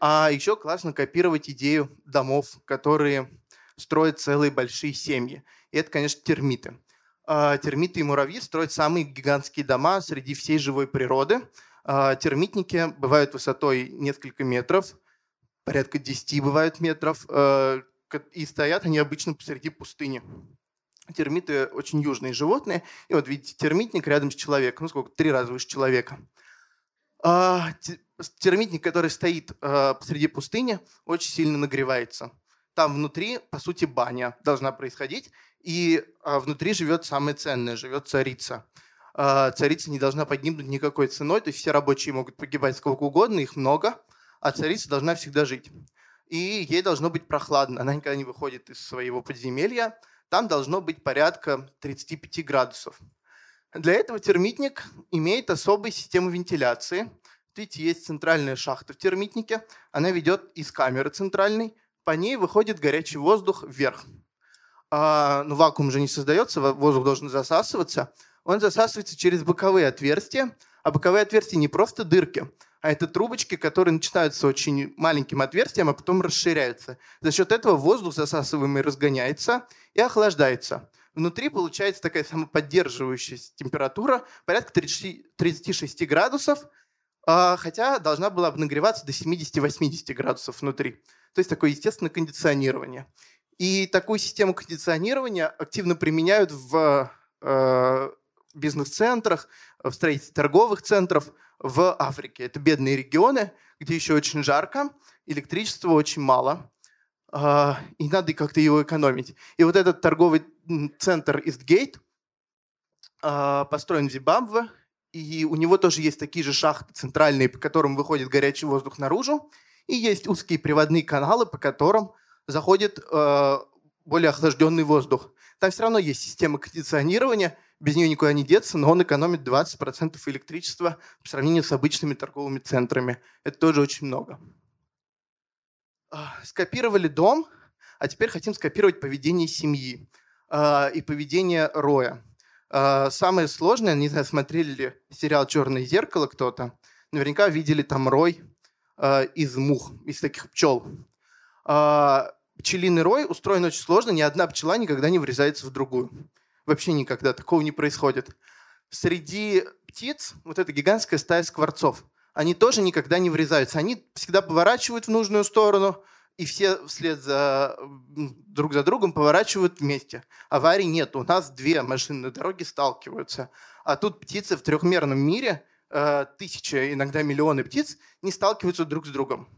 а еще классно копировать идею домов, которые строят целые большие семьи. И это, конечно, термиты. А, термиты и муравьи строят самые гигантские дома среди всей живой природы. А, термитники бывают высотой несколько метров, порядка 10 бывают метров, а, и стоят они обычно посреди пустыни. Термиты очень южные животные. И вот видите, термитник рядом с человеком, ну сколько, три раза выше человека. А, термитник, который стоит а, посреди пустыни, очень сильно нагревается. Там внутри, по сути, баня должна происходить, и а, внутри живет самое ценное, живет царица. Царица не должна погибнуть никакой ценой, то есть все рабочие могут погибать сколько угодно, их много, а царица должна всегда жить. И ей должно быть прохладно. Она никогда не выходит из своего подземелья, там должно быть порядка 35 градусов. Для этого термитник имеет особую систему вентиляции. Видите, есть центральная шахта в термитнике. Она ведет из камеры центральной. По ней выходит горячий воздух вверх. А, ну, вакуум же не создается, воздух должен засасываться. Он засасывается через боковые отверстия. А боковые отверстия не просто дырки, а это трубочки, которые начинаются очень маленьким отверстием, а потом расширяются. За счет этого воздух засасываемый разгоняется и охлаждается. Внутри получается такая самоподдерживающая температура, порядка 30, 36 градусов, а, хотя должна была бы нагреваться до 70-80 градусов внутри. То есть такое естественное кондиционирование. И такую систему кондиционирования активно применяют в э, бизнес-центрах, в строительстве торговых центров – в Африке. Это бедные регионы, где еще очень жарко, электричества очень мало, а, и надо как-то его экономить. И вот этот торговый центр Истгейт а, построен в Зимбабве, и у него тоже есть такие же шахты центральные, по которым выходит горячий воздух наружу, и есть узкие приводные каналы, по которым заходит э, более охлажденный воздух. Там все равно есть система кондиционирования, без нее никуда не деться, но он экономит 20% электричества по сравнению с обычными торговыми центрами. Это тоже очень много. А, скопировали дом, а теперь хотим скопировать поведение семьи а, и поведение Роя. А, самое сложное, не знаю, смотрели ли сериал «Черное зеркало» кто-то, наверняка видели там Рой из мух, из таких пчел. Пчелиный рой устроен очень сложно, ни одна пчела никогда не врезается в другую. Вообще никогда такого не происходит. Среди птиц вот эта гигантская стая скворцов. Они тоже никогда не врезаются. Они всегда поворачивают в нужную сторону, и все вслед за, друг за другом поворачивают вместе. Аварий нет. У нас две машинные дороги сталкиваются. А тут птицы в трехмерном мире, э, тысячи, иногда миллионы птиц, не сталкиваются друг с другом.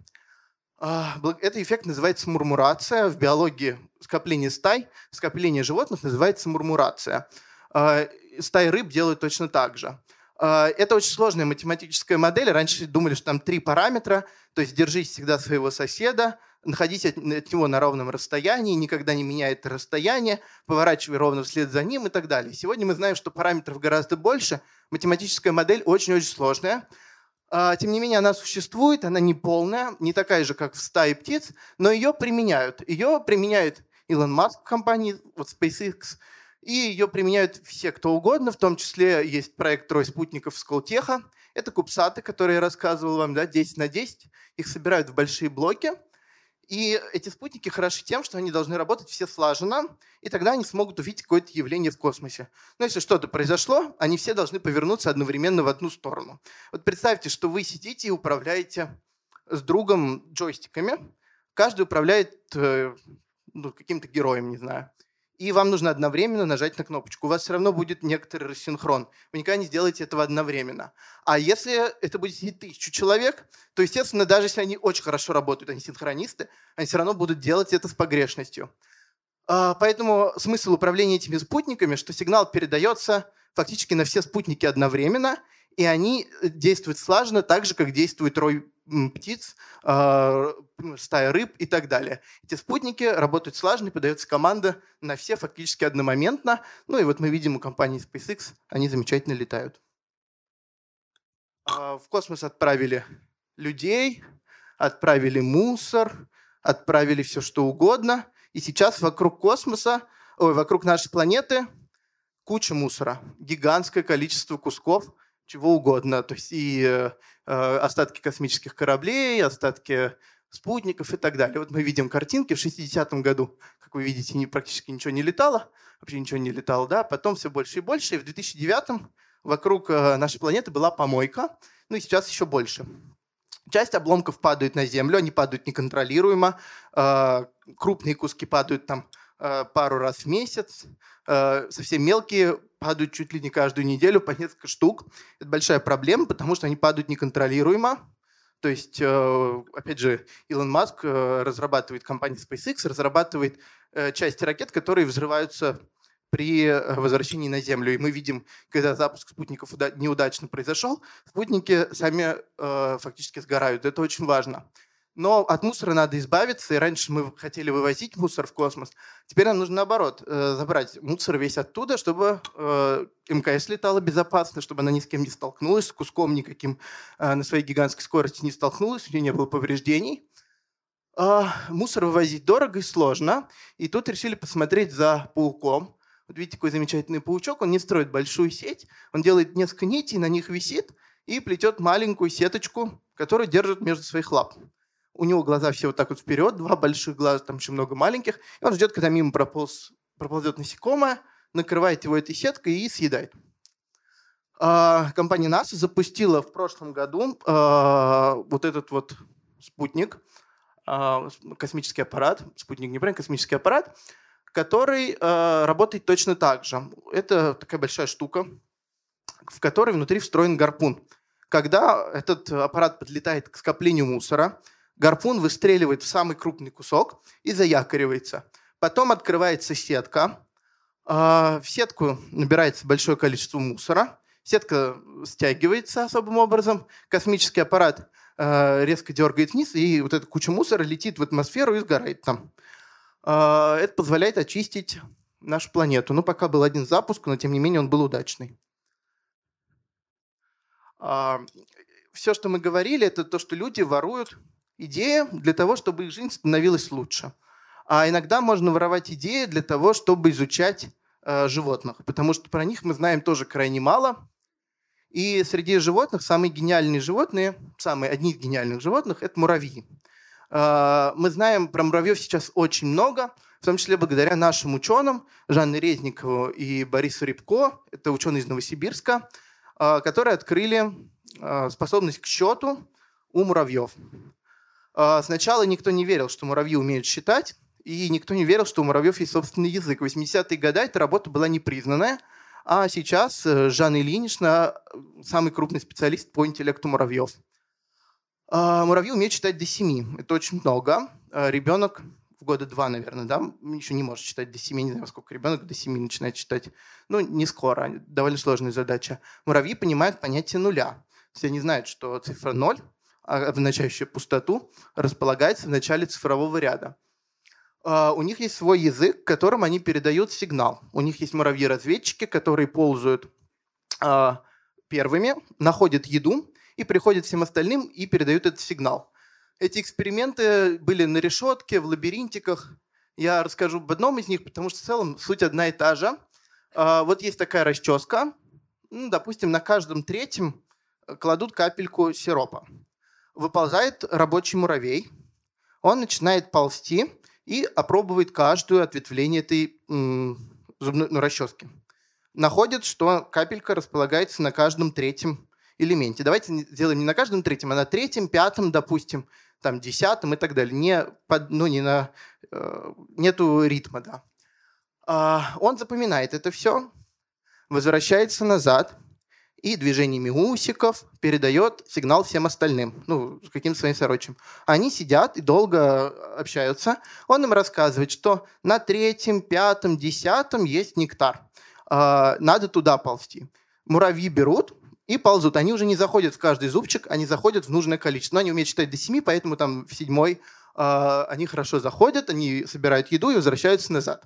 А, этот эффект называется мурмурация. В биологии скопление стай, скопление животных называется мурмурация. А, стаи рыб делают точно так же. А, это очень сложная математическая модель. Раньше думали, что там три параметра. То есть держись всегда своего соседа, находись от, от него на ровном расстоянии, никогда не меняй это расстояние, поворачивай ровно вслед за ним и так далее. Сегодня мы знаем, что параметров гораздо больше. Математическая модель очень-очень сложная. А, тем не менее, она существует, она не полная, не такая же, как в стае птиц, но ее применяют. Ее применяет Илон Маск в компании, вот SpaceX, и ее применяют все, кто угодно, в том числе есть проект «Трое спутников» Сколтеха. Это кубсаты, которые я рассказывал вам, да, 10 на 10. Их собирают в большие блоки – и эти спутники хороши тем, что они должны работать все слаженно, и тогда они смогут увидеть какое-то явление в космосе. Но если что-то произошло, они все должны повернуться одновременно в одну сторону. Вот представьте, что вы сидите и управляете с другом джойстиками. Каждый управляет э, ну, каким-то героем, не знаю и вам нужно одновременно нажать на кнопочку. У вас все равно будет некоторый рассинхрон. Вы никогда не сделаете этого одновременно. А если это будет сидеть тысячу человек, то, естественно, даже если они очень хорошо работают, они синхронисты, они все равно будут делать это с погрешностью. А, поэтому смысл управления этими спутниками, что сигнал передается фактически на все спутники одновременно, и они действуют слаженно так же, как действует рой птиц, э, стая рыб и так далее. Эти спутники работают слаженно, подается команда на все фактически одномоментно. Ну и вот мы видим у компании SpaceX, они замечательно летают. В космос отправили людей, отправили мусор, отправили все что угодно. И сейчас вокруг космоса, ой, вокруг нашей планеты куча мусора, гигантское количество кусков чего угодно. То есть и э, э остатки космических кораблей, остатки спутников и так далее. Вот мы видим картинки в 60-м году, как вы видите, не, практически ничего не летало, вообще ничего не летало, да, потом все больше и больше, и в 2009-м вокруг э, нашей планеты была помойка, ну и сейчас еще больше. Часть обломков падает на Землю, они падают неконтролируемо, э, крупные куски падают там пару раз в месяц, совсем мелкие падают чуть ли не каждую неделю по несколько штук. Это большая проблема, потому что они падают неконтролируемо. То есть, опять же, Илон Маск разрабатывает, компания SpaceX разрабатывает части ракет, которые взрываются при э, возвращении на Землю. И мы видим, когда запуск спутников неудачно произошел, спутники сами э, фактически сгорают. Это очень важно. Но от мусора надо избавиться, и раньше мы хотели вывозить мусор в космос. Теперь нам нужно наоборот, э, забрать мусор весь оттуда, чтобы э, МКС летала безопасно, чтобы она ни с кем не столкнулась, с куском никаким э, на своей гигантской скорости не столкнулась, у нее не было повреждений. Э, мусор вывозить дорого и сложно. И тут решили посмотреть за пауком. Вот видите, какой замечательный паучок. Он не строит большую сеть, он делает несколько нитей, на них висит и плетет маленькую сеточку, которую держит между своих лап. У него глаза все вот так вот вперед, два больших глаза, там еще много маленьких. И он ждет, когда мимо прополз, проползет насекомое, накрывает его этой сеткой и съедает. А, компания NASA запустила в прошлом году а, вот этот вот спутник, а, космический аппарат, спутник не правильно, космический аппарат, который э, работает точно так же. Это такая большая штука, в которой внутри встроен гарпун. Когда этот аппарат подлетает к скоплению мусора, гарпун выстреливает в самый крупный кусок и заякоривается. Потом открывается сетка. Э, в сетку набирается большое количество мусора. Сетка стягивается особым образом. Космический аппарат э, резко дергает вниз, и вот эта куча мусора летит в атмосферу и сгорает там. А, это позволяет очистить нашу планету. Ну, пока был один запуск, но тем не менее он был удачный. А, Все, что мы говорили, это то, что люди воруют идеи для того, чтобы их жизнь становилась лучше. А иногда можно воровать идеи для того, чтобы изучать э, животных, потому что про них мы знаем тоже крайне мало. И среди животных самые гениальные животные, самые одни из гениальных животных – это муравьи. А, мы знаем про муравьев сейчас очень много, в том числе благодаря нашим ученым Жанне Резникову и Борису Рябко, это ученые из Новосибирска, а, которые открыли а, способность к счету у муравьев. Сначала никто не верил, что муравьи умеют считать, и никто не верил, что у муравьев есть собственный язык. В 80-е годы эта работа была непризнанная, а сейчас э, Жанна Ильинична самый крупный специалист по интеллекту муравьев. А, муравьи умеют читать до 7. Это очень много. А, ребенок в года два, наверное, да, еще не может читать до 7, не знаю, сколько ребенок до 7 начинает читать. Ну, не скоро, довольно сложная задача. Муравьи понимают понятие нуля. Есть они знают, что цифра 0, обозначающая пустоту, располагается в начале цифрового ряда. Uh, у них есть свой язык, которым они передают сигнал. У них есть муравьи-разведчики, которые ползают uh, первыми, находят еду и приходят всем остальным и передают этот сигнал. Эти эксперименты были на решетке, в лабиринтиках. Я расскажу об одном из них, потому что в целом суть одна и та же. А, вот есть такая расческа. Ну, допустим, на каждом третьем кладут капельку сиропа. Выползает рабочий муравей. Он начинает ползти и опробует каждое ответвление этой зубной ну, расчески. Находит, что капелька располагается на каждом третьем элементе. Давайте сделаем не на каждом третьем, а на третьем, пятом, допустим, там, десятом и так далее. Не под, ну, не на, э, нету ритма, да. А, он запоминает это все, возвращается назад и движениями усиков передает сигнал всем остальным, ну, каким-то своим сорочим. Они сидят и долго общаются. Он им рассказывает, что на третьем, пятом, десятом есть нектар. А, надо туда ползти. Муравьи берут, и ползут. Они уже не заходят в каждый зубчик, они заходят в нужное количество. Но они умеют считать до 7, поэтому там в седьмой э, они хорошо заходят, они собирают еду и возвращаются назад.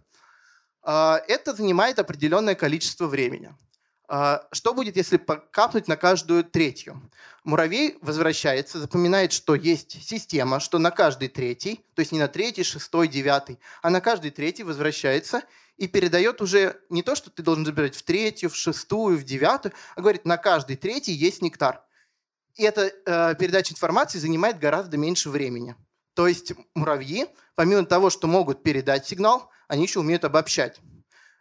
Э, это занимает определенное количество времени. Э, что будет, если капнуть на каждую третью? Муравей возвращается, запоминает, что есть система, что на каждый третий, то есть не на третий, шестой, девятый, а на каждый третий возвращается и передает уже не то, что ты должен забирать в третью, в шестую, в девятую, а говорит, на каждый третий есть нектар. И эта э, передача информации занимает гораздо меньше времени. То есть муравьи, помимо того, что могут передать сигнал, они еще умеют обобщать.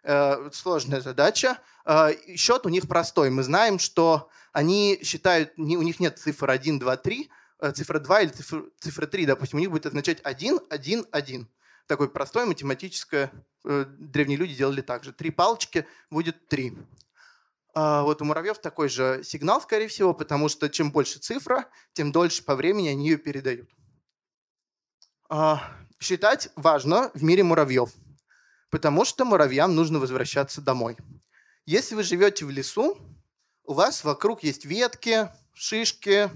Э, сложная задача. Э, счет у них простой. Мы знаем, что они считают, у них нет цифр 1, 2, 3, э, цифра 2 или цифра, цифра 3, допустим, у них будет означать 1, 1, 1. Такое простое математическое Э, древние люди делали так же. Три палочки будет три. А вот у муравьев такой же сигнал, скорее всего, потому что чем больше цифра, тем дольше по времени они ее передают. А, считать важно в мире муравьев, потому что муравьям нужно возвращаться домой. Если вы живете в лесу, у вас вокруг есть ветки, шишки,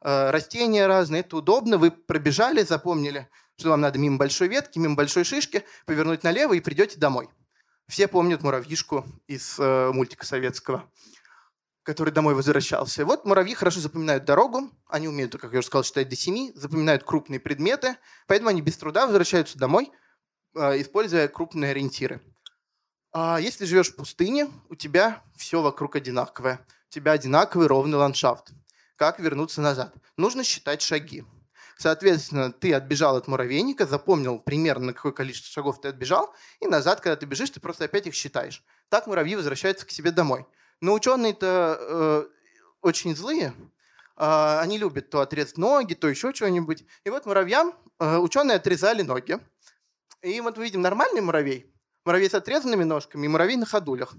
э, растения разные, это удобно, вы пробежали, запомнили – что вам надо мимо большой ветки, мимо большой шишки, повернуть налево и придете домой. Все помнят муравьишку из э, мультика советского, который домой возвращался. Вот муравьи хорошо запоминают дорогу, они умеют, как я уже сказал, считать до семи, запоминают крупные предметы, поэтому они без труда возвращаются домой, э, используя крупные ориентиры. А если живешь в пустыне, у тебя все вокруг одинаковое. У тебя одинаковый ровный ландшафт. Как вернуться назад? Нужно считать шаги. Соответственно, ты отбежал от муравейника, запомнил примерно, на какое количество шагов ты отбежал, и назад, когда ты бежишь, ты просто опять их считаешь. Так муравьи возвращаются к себе домой. Но ученые-то э, очень злые, э, они любят то отрезать ноги, то еще что-нибудь. И вот муравьям э, ученые отрезали ноги. И вот мы видим нормальный муравей, муравей с отрезанными ножками и муравей на ходулях.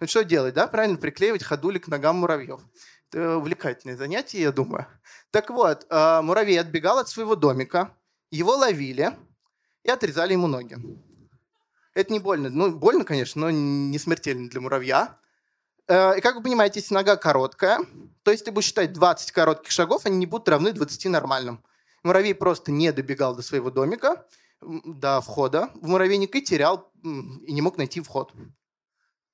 Ну что делать, да? Правильно, приклеивать ходули к ногам муравьев. Это увлекательное занятие, я думаю. Так вот, а, муравей отбегал от своего домика, его ловили и отрезали ему ноги. Это не больно. Ну, больно, конечно, но не смертельно для муравья. Э, и как вы понимаете, если нога короткая, то если ты будешь считать 20 коротких шагов, они не будут равны 20 нормальным. Муравей просто не добегал до своего домика, до входа в муравейник и терял, и не мог найти вход.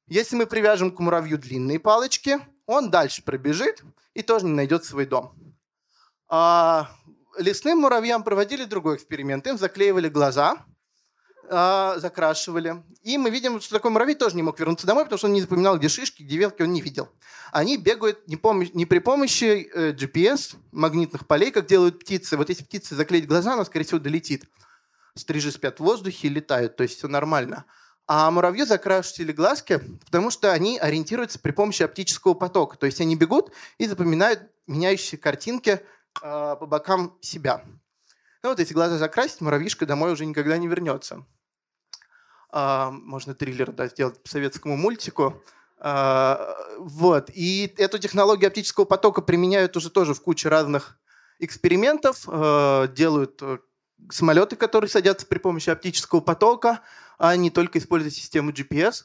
Если мы привяжем к муравью длинные палочки, он дальше пробежит и тоже не найдет свой дом. А лесным муравьям проводили другой эксперимент. Им заклеивали глаза, а, закрашивали. И мы видим, что такой муравей тоже не мог вернуться домой, потому что он не запоминал, где шишки, где ветки, он не видел. Они бегают не, пом- не при помощи э, GPS, магнитных полей, как делают птицы. Вот если птицы заклеить глаза, она, скорее всего, долетит. Стрижи спят в воздухе и летают, то есть все нормально. А муравьи закрашивали глазки, потому что они ориентируются при помощи оптического потока. То есть они бегут и запоминают меняющиеся картинки э, по бокам себя. Ну вот эти глаза закрасить, муравьишка домой уже никогда не вернется. Э, можно триллер да, сделать по советскому мультику. Э, вот. И эту технологию оптического потока применяют уже тоже в куче разных экспериментов. Э, делают э, самолеты, которые садятся при помощи оптического потока, а не только используют систему GPS.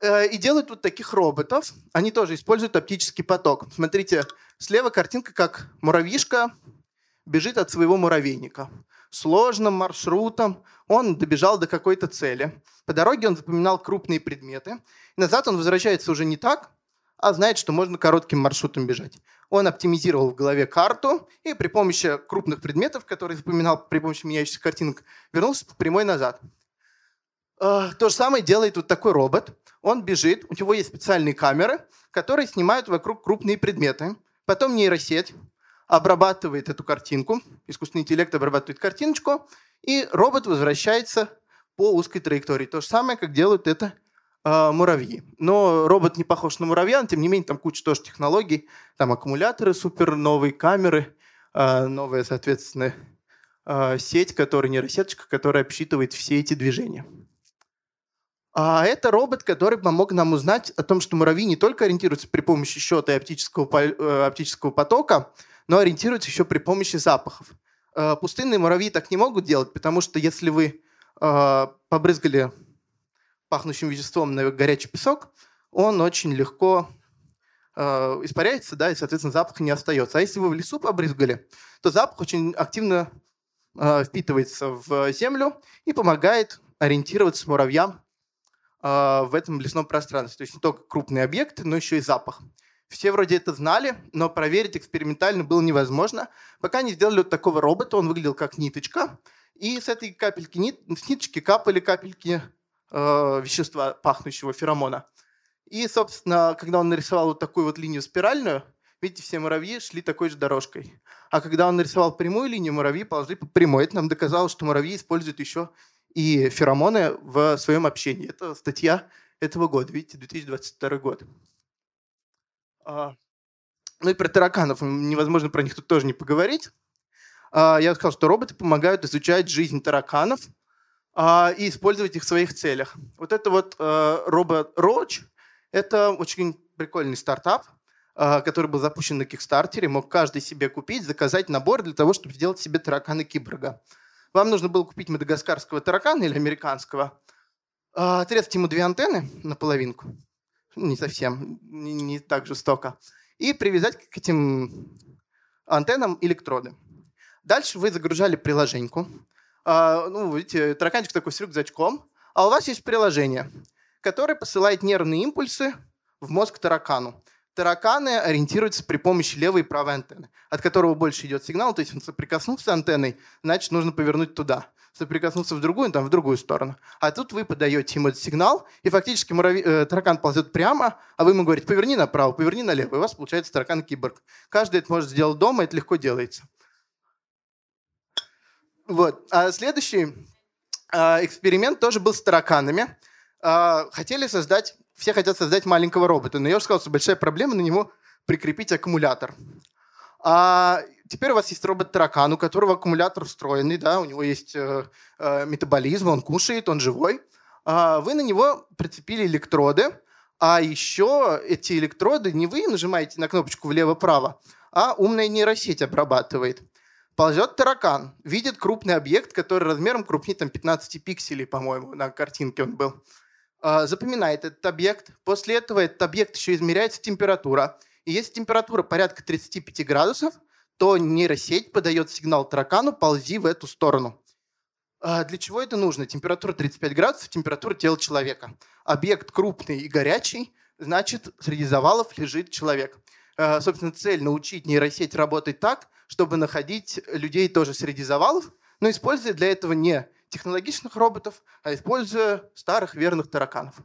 Э, и делают вот таких роботов. Они тоже используют оптический поток. Смотрите, слева картинка, как муравьишка бежит от своего муравейника. Сложным маршрутом он добежал до какой-то цели. По дороге он запоминал крупные предметы. Назад он возвращается уже не так, а знает, что можно коротким маршрутом бежать. Он оптимизировал в голове карту и при помощи крупных предметов, которые запоминал при помощи меняющихся картинок, вернулся прямой назад. А, то же самое делает вот такой робот. Он бежит, у него есть специальные камеры, которые снимают вокруг крупные предметы. Потом нейросеть обрабатывает эту картинку, искусственный интеллект обрабатывает картиночку, и робот возвращается по узкой траектории. То же самое, как делают это муравьи. Но робот не похож на муравья, но тем не менее там куча тоже технологий. Там аккумуляторы супер, новые камеры, э, новая, соответственно, э, сеть, которая нейросеточка, которая обсчитывает все эти движения. А это робот, который помог нам узнать о том, что муравьи не только ориентируются при помощи счета и оптического, э, оптического потока, но ориентируются еще при помощи запахов. Пустынные муравьи так не могут делать, потому что если вы побрызгали пахнущим веществом на горячий песок, он очень легко э, испаряется, да, и, соответственно, запаха не остается. А если вы в лесу побрызгали, то запах очень активно э, впитывается в землю и помогает ориентироваться муравьям э, в этом лесном пространстве. То есть не только крупные объекты, но еще и запах. Все вроде это знали, но проверить экспериментально было невозможно, пока не сделали вот такого робота. Он выглядел как ниточка, и с этой капельки с ниточки капали капельки э, вещества, пахнущего феромона. И, собственно, когда он нарисовал вот такую вот линию спиральную, видите, все муравьи шли такой же дорожкой. А когда он нарисовал прямую линию, муравьи ползли по прямой. Это нам доказало, что муравьи используют еще и феромоны в своем общении. Это статья этого года, видите, 2022 год. А, ну и про тараканов невозможно про них тут тоже не поговорить. А, я сказал, что роботы помогают изучать жизнь тараканов а, и использовать их в своих целях. Вот это вот робот Roach – это очень прикольный стартап, а, который был запущен на Кикстартере. Мог каждый себе купить, заказать набор для того, чтобы сделать себе таракана киборга. Вам нужно было купить мадагаскарского таракана или американского, а, отрезать ему две антенны на половинку, не совсем, не, не так жестоко, и привязать к этим антеннам электроды. Дальше вы загружали приложеньку. А, ну, видите, тараканчик такой с рюкзачком, а у вас есть приложение – который посылает нервные импульсы в мозг таракану. Тараканы ориентируются при помощи левой и правой антенны, от которого больше идет сигнал, то есть он соприкоснулся с антенной, значит, нужно повернуть туда. Соприкоснулся в другую, там, в другую сторону. А тут вы подаете ему этот сигнал, и фактически муравей, э, таракан ползет прямо, а вы ему говорите, поверни направо, поверни налево, и у вас получается таракан-киборг. Каждый это может сделать дома, это легко делается. Вот. А следующий э, эксперимент тоже был с тараканами. А, хотели создать, все хотят создать маленького робота, но я уже сказал, что большая проблема на него прикрепить аккумулятор. А теперь у вас есть робот-таракан, у которого аккумулятор встроенный, да, у него есть э, э, метаболизм, он кушает, он живой. А вы на него прицепили электроды, а еще эти электроды не вы нажимаете на кнопочку влево-право, а умная нейросеть обрабатывает. Ползет таракан, видит крупный объект, который размером крупнее там, 15 пикселей, по-моему, на картинке он был. А, запоминает этот объект. После этого этот объект еще измеряется температура. И если температура порядка 35 градусов, то нейросеть подает сигнал таракану «ползи в эту сторону». А для чего это нужно? Температура 35 градусов – температура тела человека. Объект крупный и горячий, значит, среди завалов лежит человек. А, собственно, цель – научить нейросеть работать так, чтобы находить людей тоже среди завалов, но используя для этого не технологичных роботов, а используя старых верных тараканов.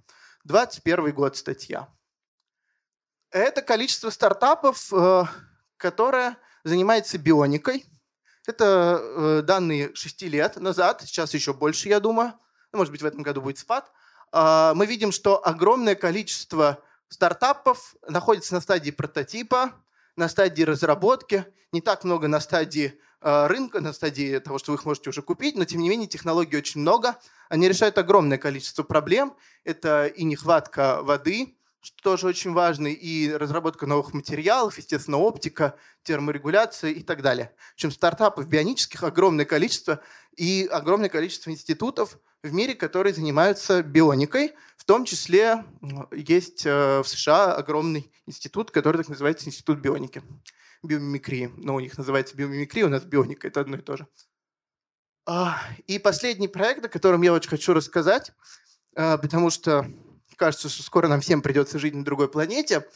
21 год статья. Это количество стартапов, э, которое занимается бионикой. Это э, данные 6 лет назад, сейчас еще больше, я думаю. Ну, может быть, в этом году будет спад. А, мы видим, что огромное количество стартапов находится на стадии прототипа, на стадии разработки, не так много на стадии э, рынка, на стадии того, что вы их можете уже купить, но тем не менее технологий очень много. Они решают огромное количество проблем. Это и нехватка воды, что тоже очень важно, и разработка новых материалов, естественно, оптика, терморегуляция и так далее. В общем, стартапов бионических огромное количество, и огромное количество институтов в мире, которые занимаются бионикой. В том числе есть э, в США огромный институт, который так называется Институт бионики, биомимикрии. Но у них называется биомимикрия, у нас бионика, это одно и то же. А, и последний проект, о котором я очень хочу рассказать, э, потому что кажется, что скоро нам всем придется жить на другой планете.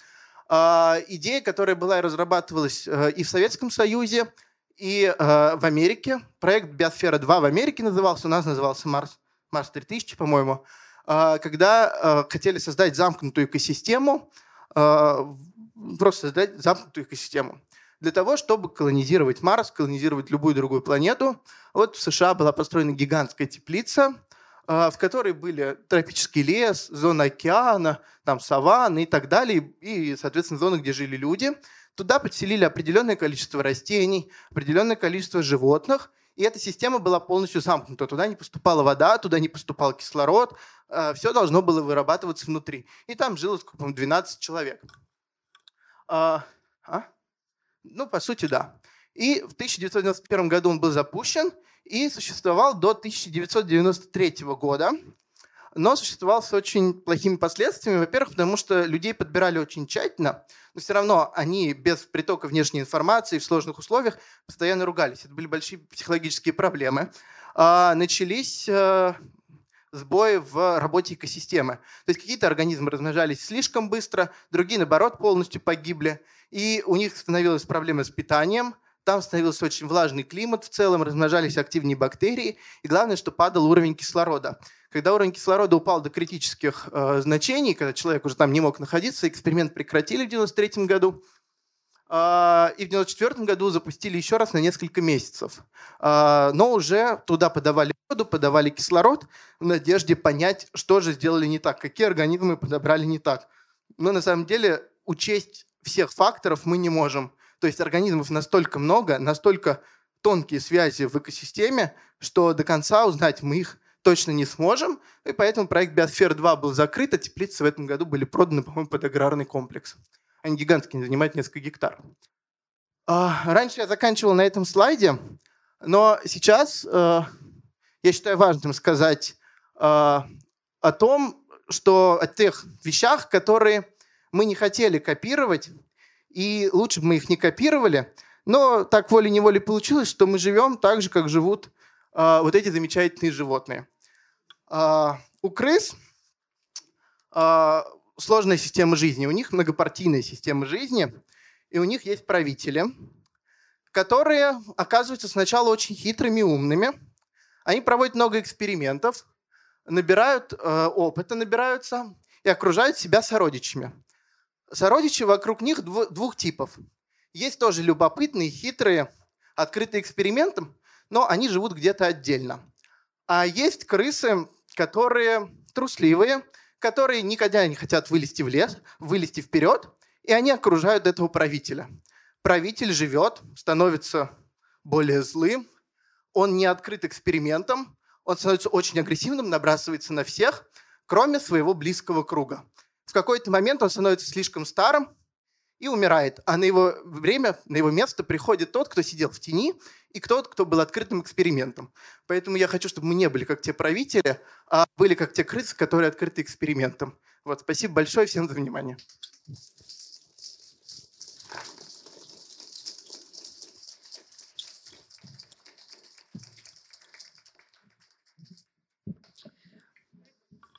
А, идея, которая была и разрабатывалась э, и в Советском Союзе, и э, в Америке. Проект «Биосфера 2» в Америке назывался, у нас назывался «Марс, Марс 3000», по-моему. А, когда э, хотели создать замкнутую экосистему, просто создать замкнутую экосистему. Для того, чтобы колонизировать Марс, колонизировать любую другую планету, вот в США была построена гигантская теплица, в которой были тропический лес, зона океана, там саванны и так далее, и, соответственно, зоны, где жили люди. Туда подселили определенное количество растений, определенное количество животных, и эта система была полностью замкнута. Туда не поступала вода, туда не поступал кислород, а, все должно было вырабатываться внутри. И там жило, сколько, 12 человек. А, а? Ну, по сути, да. И в 1991 году он был запущен, и существовал до 1993 года. но существовал с очень плохими последствиями. Во-первых, потому что людей подбирали очень тщательно, но все равно они без притока внешней информации в сложных условиях постоянно ругались. Это были большие психологические проблемы. А, начались а, сбои в работе экосистемы. То есть какие-то организмы размножались слишком быстро, другие, наоборот, полностью погибли. И у них становилась проблема с питанием, там становился очень влажный климат в целом, размножались активнее бактерии, и главное, что падал уровень кислорода. Когда уровень кислорода упал до критических э, значений, когда человек уже там не мог находиться, эксперимент прекратили в 1993 году, э, и в 1994 году запустили еще раз на несколько месяцев. Э, но уже туда подавали воду, подавали кислород в надежде понять, что же сделали не так, какие организмы подобрали не так. Но на самом деле учесть всех факторов мы не можем. То есть организмов настолько много, настолько тонкие связи в экосистеме, что до конца узнать мы их точно не сможем, и поэтому проект Биосфера-2 был закрыт, а теплицы в этом году были проданы, по-моему, под аграрный комплекс. Они гигантские, занимают несколько гектар. А, раньше я заканчивал на этом слайде, но сейчас э, я считаю важным сказать э, о том, что о тех вещах, которые мы не хотели копировать, и лучше бы мы их не копировали, но так волей-неволей получилось, что мы живем так же, как живут э, вот эти замечательные животные. Э, у крыс э, сложная система жизни, у них многопартийная система жизни, и у них есть правители, которые оказываются сначала очень хитрыми и умными. Они проводят много экспериментов, набирают э, опыта, набираются и окружают себя сородичами. Сородичи вокруг них дв- двух типов. Есть тоже любопытные, хитрые, открытые экспериментам, но они живут где-то отдельно. А есть крысы, которые трусливые, которые никогда не хотят вылезти в лес, вылезти вперед, и они окружают этого правителя. Правитель живет, становится более злым, он не открыт экспериментам, он становится очень агрессивным, набрасывается на всех, кроме своего близкого круга. В какой-то момент он становится слишком старым и умирает, а на его время, на его место приходит тот, кто сидел в тени, и тот, кто был открытым экспериментом. Поэтому я хочу, чтобы мы не были как те правители, а были как те крысы, которые открыты экспериментом. Вот, спасибо большое всем за внимание.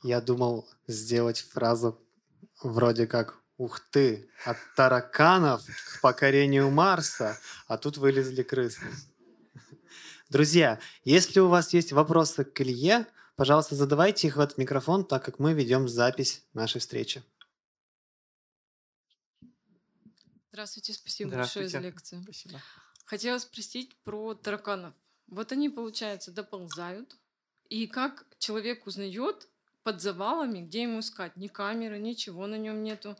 Я думал сделать фразу вроде как «Ух ты, от тараканов к покорению Марса», а тут вылезли крысы. Друзья, если у вас есть вопросы к Илье, пожалуйста, задавайте их в этот микрофон, так как мы ведем запись нашей встречи. Здравствуйте, спасибо Здравствуйте. большое за лекцию. Спасибо. Хотела спросить про тараканов. Вот они, получается, доползают, и как человек узнает, под завалами, где ему искать? Ни камеры, ничего на нем нету.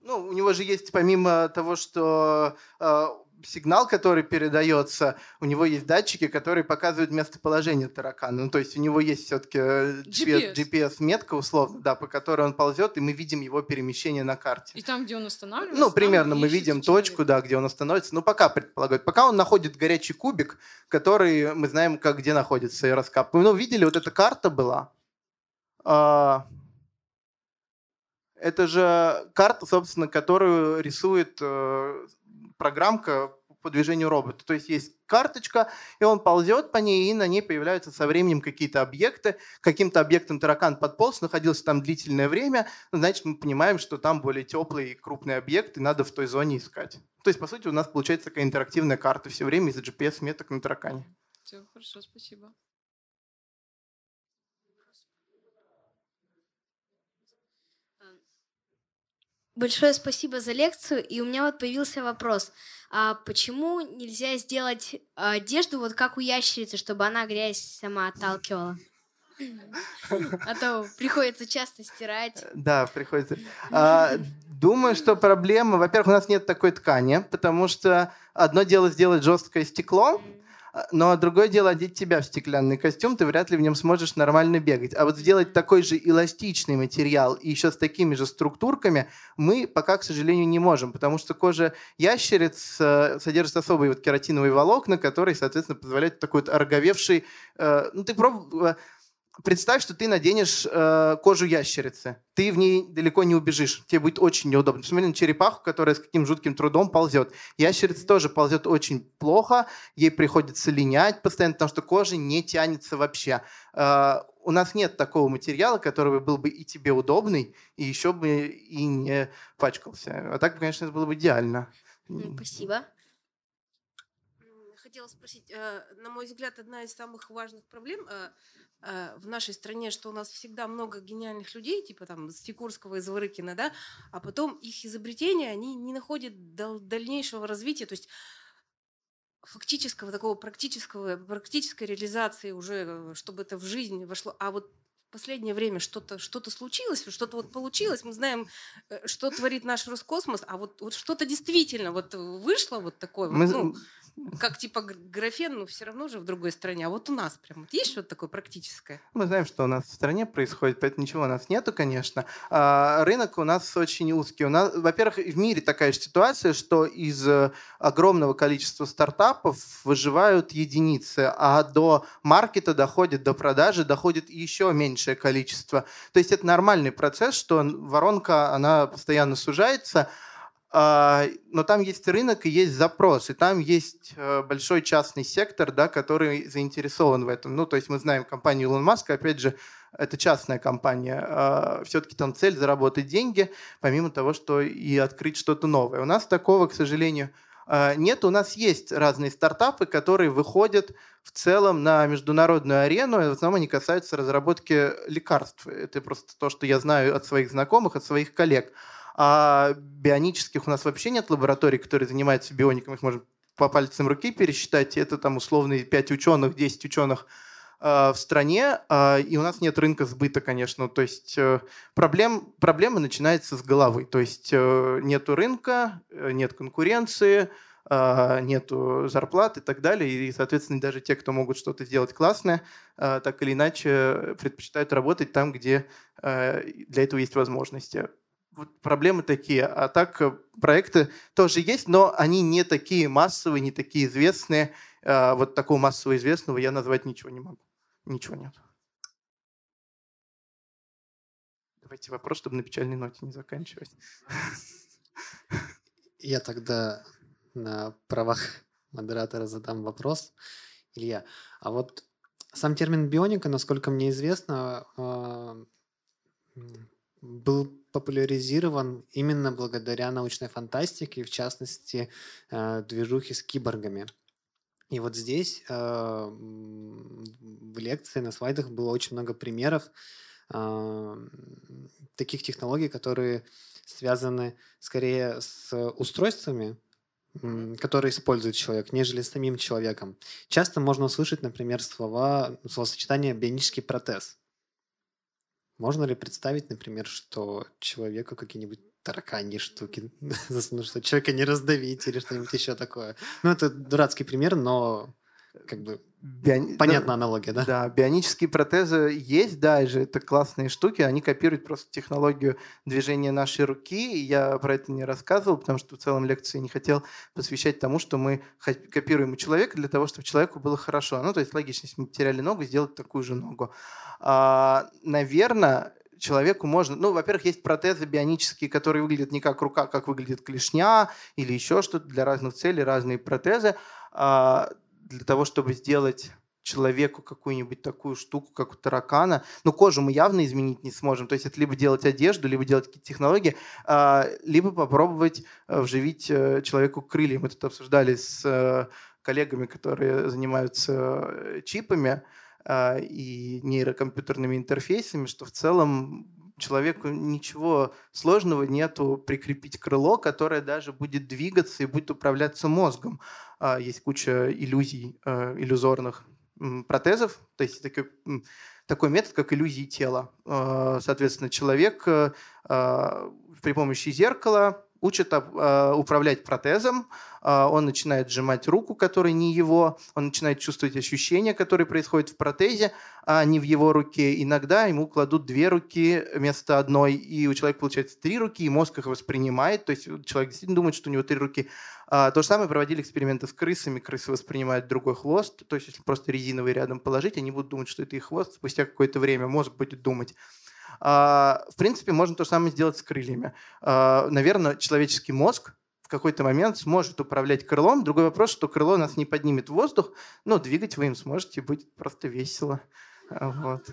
Ну, у него же есть, помимо того, что э, сигнал, который передается, у него есть датчики, которые показывают местоположение таракана. Ну, то есть у него есть все-таки GPS, GPS-метка, условно, да, по которой он ползет, и мы видим его перемещение на карте. И там, где он останавливается? Ну, примерно мы видим человек. точку, да, где он остановится. Ну, пока предполагают. Пока он находит горячий кубик, который мы знаем, как где находится и раскапываем. Ну, видели, вот эта карта была, а, это же карта, собственно, которую рисует э, программка по движению робота. То есть есть карточка, и он ползет по ней, и на ней появляются со временем какие-то объекты. Каким-то объектом таракан подполз, находился там длительное время, ну, значит, мы понимаем, что там более теплый и крупный объект, и надо в той зоне искать. То есть, по сути, у нас получается такая интерактивная карта все время из-за GPS-меток на таракане. Все, хорошо, спасибо. Большое спасибо за лекцию. И у меня вот появился вопрос. А почему нельзя сделать одежду вот как у ящерицы, чтобы она грязь сама отталкивала? А то приходится часто стирать. Да, приходится. А, думаю, что проблема... Во-первых, у нас нет такой ткани, потому что одно дело сделать жесткое стекло, а, но другое дело одеть тебя в стеклянный костюм, ты вряд ли в нем сможешь нормально бегать. А вот сделать такой же эластичный материал и еще с такими же структурками мы пока, к сожалению, не можем, потому что кожа ящериц э, содержит особые вот кератиновые волокна, которые, соответственно, позволяют такой вот ороговевший... Э, ну, ты пробовал представь, что ты наденешь э, кожу ящерицы. Ты в ней далеко не убежишь. Тебе будет очень неудобно. Посмотри на черепаху, которая с каким жутким трудом ползет. Ящерица тоже ползет очень плохо. Ей приходится линять постоянно, потому что кожа не тянется вообще. Э, у нас нет такого материала, который был бы и тебе удобный, и еще бы и не пачкался. А так, конечно, это было бы идеально. Спасибо хотела спросить, э, на мой взгляд, одна из самых важных проблем э, в нашей стране, что у нас всегда много гениальных людей, типа там Стекурского и Зворыкина, да, а потом их изобретения, они не находят дальнейшего развития, то есть фактического такого практического, практической реализации уже, чтобы это в жизнь вошло. А вот в последнее время что-то что случилось, что-то вот получилось, мы знаем, что творит наш Роскосмос, а вот, вот что-то действительно вот вышло вот такое. Мы, вот, ну, как типа графен, но все равно же в другой стране. А вот у нас прям есть что-то такое практическое? Мы знаем, что у нас в стране происходит, поэтому ничего у нас нету, конечно. А рынок у нас очень узкий. У нас, во-первых, в мире такая же ситуация, что из э, огромного количества стартапов выживают единицы, а до маркета доходит, до продажи доходит еще меньшее количество. То есть это нормальный процесс, что воронка, она постоянно сужается, но там есть рынок и есть запрос, и там есть э, большой частный сектор, да, который заинтересован в этом. Ну, то есть мы знаем компанию Илон Маска, опять же, это частная компания. А, Все-таки там цель заработать деньги, помимо того, что и открыть что-то новое. У нас такого, к сожалению, а, нет. У нас есть разные стартапы, которые выходят в целом на международную арену. И в основном они касаются разработки лекарств. Это просто то, что я знаю от своих знакомых, от своих коллег. А бионических у нас вообще нет лабораторий, которые занимаются биоником. Их можно по пальцам руки пересчитать. Это там условные 5 ученых, 10 ученых э, в стране, э, и у нас нет рынка сбыта, конечно. То есть э, проблем, проблема начинается с головы. То есть э, нету рынка, э, нет конкуренции, э, нету зарплат и так далее. И, соответственно, даже те, кто могут что-то сделать классное, так или иначе предпочитают работать там, где для этого есть возможности вот проблемы такие. А так э, проекты тоже есть, но они не такие массовые, не такие известные. А, вот такого массово известного я назвать ничего не могу. Ничего нет. Давайте вопрос, чтобы на печальной ноте не заканчивать. Я тогда на правах модератора задам вопрос. Илья, а вот сам термин бионика, насколько мне известно, а, был популяризирован именно благодаря научной фантастике, в частности, э, движухе с киборгами. И вот здесь э, в лекции на слайдах было очень много примеров э, таких технологий, которые связаны скорее с устройствами, которые использует человек, нежели самим человеком. Часто можно услышать, например, слова, словосочетание «бионический протез». Можно ли представить, например, что человеку какие-нибудь тараканьи штуки, *laughs* ну, что человека не раздавить или что-нибудь еще такое? Ну, это дурацкий пример, но как бы Биони... Понятна да, аналогия, да? Да, бионические протезы есть, да, и же это классные штуки, они копируют просто технологию движения нашей руки, я про это не рассказывал, потому что в целом лекции не хотел посвящать тому, что мы копируем у человека для того, чтобы человеку было хорошо. Ну, то есть логично, если мы потеряли ногу, сделать такую же ногу. А, наверное, человеку можно... Ну, во-первых, есть протезы бионические, которые выглядят не как рука, как выглядит клешня или еще что-то для разных целей, разные протезы. А, для того, чтобы сделать человеку какую-нибудь такую штуку, как у таракана. Но кожу мы явно изменить не сможем. То есть это либо делать одежду, либо делать какие-то технологии, а, либо попробовать э, вживить э, человеку крылья. Мы тут обсуждали с э, коллегами, которые занимаются чипами а, и нейрокомпьютерными интерфейсами, что в целом человеку ничего сложного нету прикрепить крыло, которое даже будет двигаться и будет управляться мозгом. А, есть куча иллюзий, а, иллюзорных протезов, то есть такой, такой метод, как иллюзии тела. А, соответственно, человек при помощи зеркала учат э, управлять протезом, э, он начинает сжимать руку, которая не его, он начинает чувствовать ощущения, которые происходят в протезе, а не в его руке. Иногда ему кладут две руки вместо одной, и у человека получается три руки, и мозг их воспринимает, то есть человек действительно думает, что у него три руки. А, то же самое проводили эксперименты с крысами, крысы воспринимают другой хвост, то есть если просто резиновый рядом положить, они будут думать, что это их хвост, спустя какое-то время мозг будет думать. А, в принципе, можно то же самое сделать с крыльями. А, наверное, человеческий мозг в какой-то момент сможет управлять крылом. Другой вопрос, что крыло нас не поднимет в воздух, но двигать вы им сможете, будет просто весело. А, вот.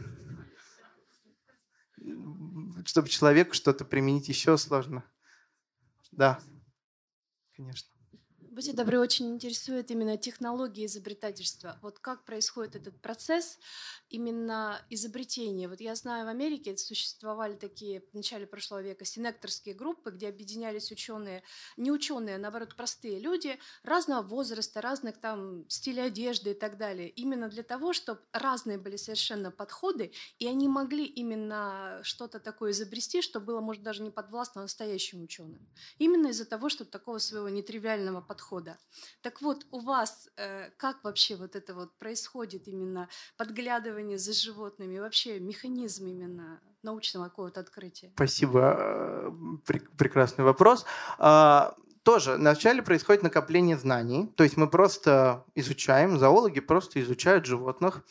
Чтобы человеку что-то применить еще сложно. Да, конечно. Будьте добры, очень интересует именно технология изобретательства. Вот как происходит этот процесс именно изобретения? Вот я знаю, в Америке существовали такие в начале прошлого века синекторские группы, где объединялись ученые, не ученые, а наоборот простые люди разного возраста, разных там стилей одежды и так далее. Именно для того, чтобы разные были совершенно подходы, и они могли именно что-то такое изобрести, что было, может, даже не подвластно настоящим ученым. Именно из-за того, что такого своего нетривиального подхода подхода. Так вот, у вас э, как вообще вот это вот происходит именно подглядывание за животными, вообще механизм именно научного какого-то открытия? Спасибо, э, прекрасный вопрос. А, тоже вначале происходит накопление знаний, то есть мы просто изучаем, зоологи просто изучают животных,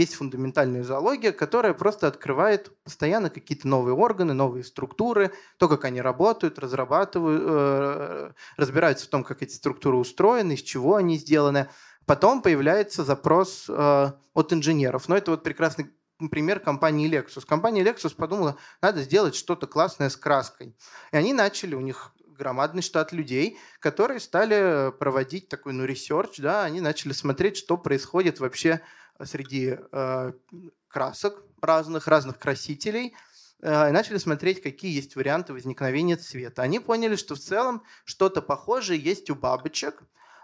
есть фундаментальная зоология, которая просто открывает постоянно какие-то новые органы, новые структуры, то, как они работают, разрабатывают, э, разбираются в том, как эти структуры устроены, из чего они сделаны. Потом появляется запрос э, от инженеров. Но это вот прекрасный пример компании Lexus. Компания Lexus подумала, надо сделать что-то классное с краской. И они начали, у них громадный штат людей, которые стали проводить такой, ну, research, да, они начали смотреть, что происходит вообще среди э, красок разных, разных красителей, э, и начали смотреть, какие есть варианты возникновения цвета. Они поняли, что в целом что-то похожее есть у бабочек.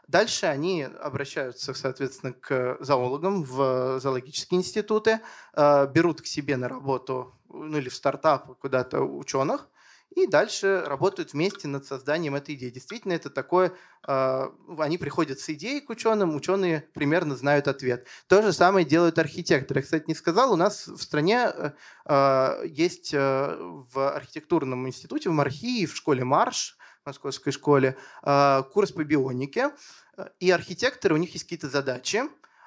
Дальше они обращаются, соответственно, к зоологам в зоологические институты, э, берут к себе на работу ну, или в стартап куда-то ученых, и дальше работают вместе над созданием этой идеи. Действительно, это такое, э, они приходят с идеей к ученым, ученые примерно знают ответ. То же самое делают архитекторы. Я, кстати, не сказал, у нас в стране э, есть э, в архитектурном институте, в Мархии, в школе Марш, в московской школе, э, курс по бионике, и архитекторы, у них есть какие-то задачи,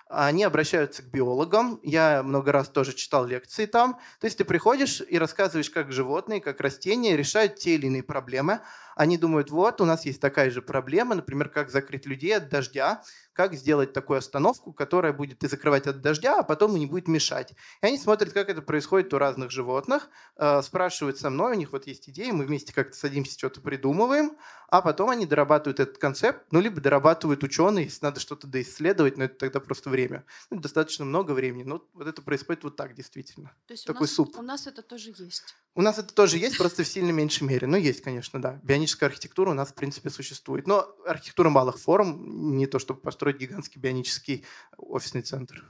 они обращаются к биологам. Я много раз тоже читал лекции там. То есть ты приходишь и рассказываешь, как животные, как растения решают те или иные проблемы. Они думают, вот, у нас есть такая же проблема, например, как закрыть людей от дождя как сделать такую остановку, которая будет и закрывать от дождя, а потом и не будет мешать. И они смотрят, как это происходит у разных животных, э, спрашивают со мной, у них вот есть идеи, мы вместе как-то садимся, что-то придумываем, а потом они дорабатывают этот концепт, ну, либо дорабатывают ученые, если надо что-то доисследовать, но это тогда просто время. Ну, достаточно много времени, но вот это происходит вот так действительно. То есть Такой у нас, суп. у нас это тоже есть? У нас это тоже есть, просто в сильно меньшей мере. Но есть, конечно, да. Бионическая архитектура у нас, в принципе, существует. Но архитектура малых форм, не то чтобы построить гигантский бионический офисный центр.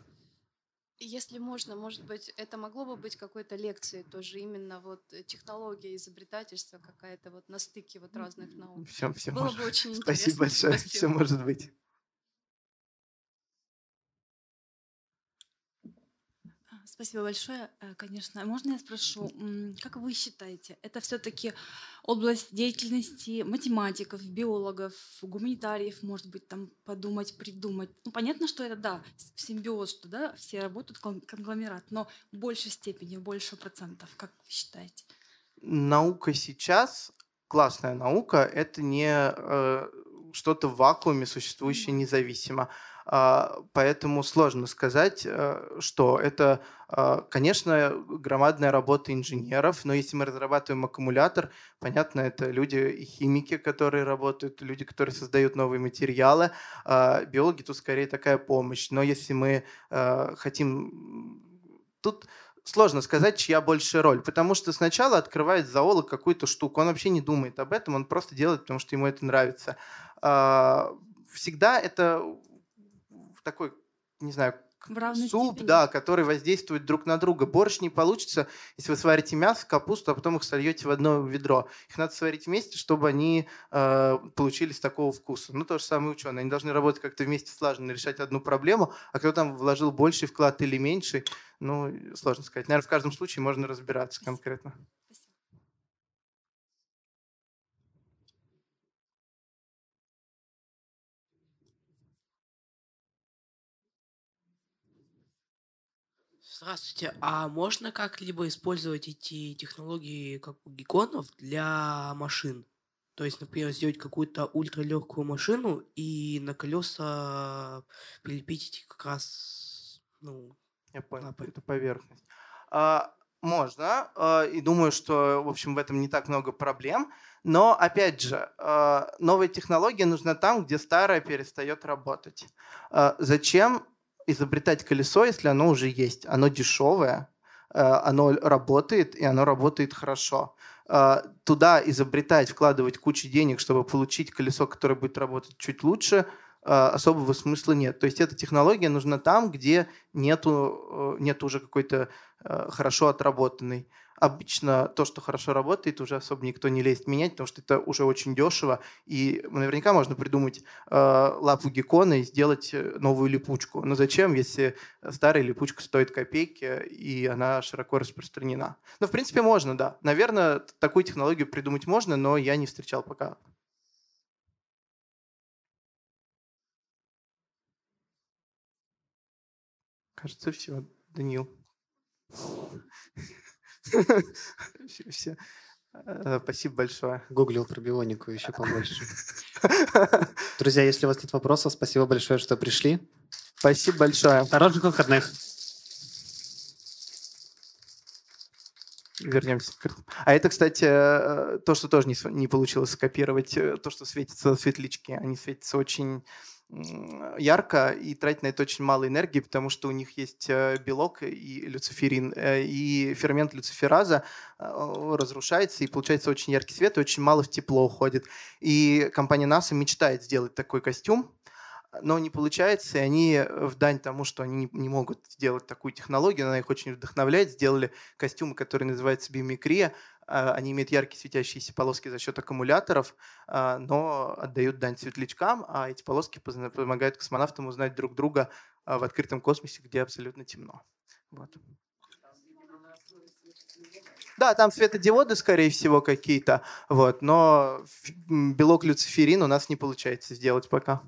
Если можно, может быть, это могло бы быть какой-то лекцией тоже именно вот технология изобретательства какая-то вот на стыке вот разных наук. Все, все Было может. бы очень Спасибо интересно. большое. Спасибо. Все может быть. Спасибо большое. Э, Конечно. Можно я спрошу, как вы считаете, это все-таки область деятельности математиков, биологов, гуманитариев, может быть, там подумать, придумать? Ну, понятно, что это, да, симбиоз, что, да, все работают кон- конгломерат, но в большей степени, больше процентов, как вы считаете? Наука сейчас, классная наука, это не э, что-то в вакууме, существующее независимо. А, Поэтому сложно сказать, э, что это, а, конечно, громадная работа инженеров, но если мы разрабатываем аккумулятор, понятно, это люди и химики, которые работают, люди, которые создают новые материалы. А Биологи тут скорее такая помощь. Но если мы хотим... Тут сложно сказать, чья большая роль, потому что сначала открывает зоолог какую-то штуку, он вообще не думает об этом, он просто делает, потому что ему это нравится. А, Всегда это в такой, не знаю, суп, степени. да, который воздействует друг на друга. Борщ не получится, если вы сварите мясо, капусту, а потом их сольете в одно ведро. Их надо сварить вместе, чтобы они э, получились такого вкуса. Ну, то же самое ученые. Они должны работать как-то вместе слаженно, решать одну проблему, а кто там вложил больший вклад или меньший, ну, сложно сказать. Наверное, в каждом случае можно разбираться конкретно. Здравствуйте. А можно как-либо использовать эти технологии, как у гекконов, для машин? То есть, например, сделать какую-то ультралегкую машину и на колеса прилепить эти как раз, ну, я понял, эту поверхность. А, можно, а, и думаю, что, в общем, в этом не так много проблем. Но, опять же, а, новая технология нужна там, где старая перестает работать. А, зачем изобретать колесо, если оно уже есть. Оно дешевое, э, оно работает, и оно работает хорошо. Э, туда изобретать, вкладывать кучу денег, чтобы получить колесо, которое будет работать чуть лучше, э, особого смысла нет. То есть эта технология нужна там, где нету, нет уже какой-то хорошо отработанной обычно то, что хорошо работает, уже особо никто не лезет менять, потому что это уже очень дешево. И наверняка можно придумать э, лапу геккона и сделать э, новую липучку. Но зачем, если старая липучка стоит копейки, и она широко распространена? Ну, в принципе, можно, да. Наверное, такую технологию придумать можно, но я не встречал пока. Кажется, все. Данил. *laughs* Все. Э, спасибо большое. Гуглил про бионику еще побольше. *laughs* Друзья, если у вас нет вопросов, спасибо большое, что пришли. Спасибо большое. Хороших выходных. Вернемся. А это, кстати, э, то, что тоже не, не получилось скопировать, э, то, что светится светлячки. Они светятся очень ярко и тратить на это очень мало энергии, потому что у них есть э, белок и люциферин, э, и фермент люцифераза э, разрушается, и получается очень яркий свет, и очень мало в тепло уходит. И компания NASA мечтает сделать такой костюм, но не получается, и они в дань тому, что они не могут сделать такую технологию, она их очень вдохновляет, сделали костюмы, которые называются биомикрия, они имеют яркие светящиеся полоски за счет аккумуляторов, а, но отдают дань светлячкам, а эти полоски помогают космонавтам узнать друг друга а, в открытом космосе, где абсолютно темно. Вот. Да, там светодиоды, скорее всего, какие-то, вот, но белок люциферин у нас не получается сделать пока.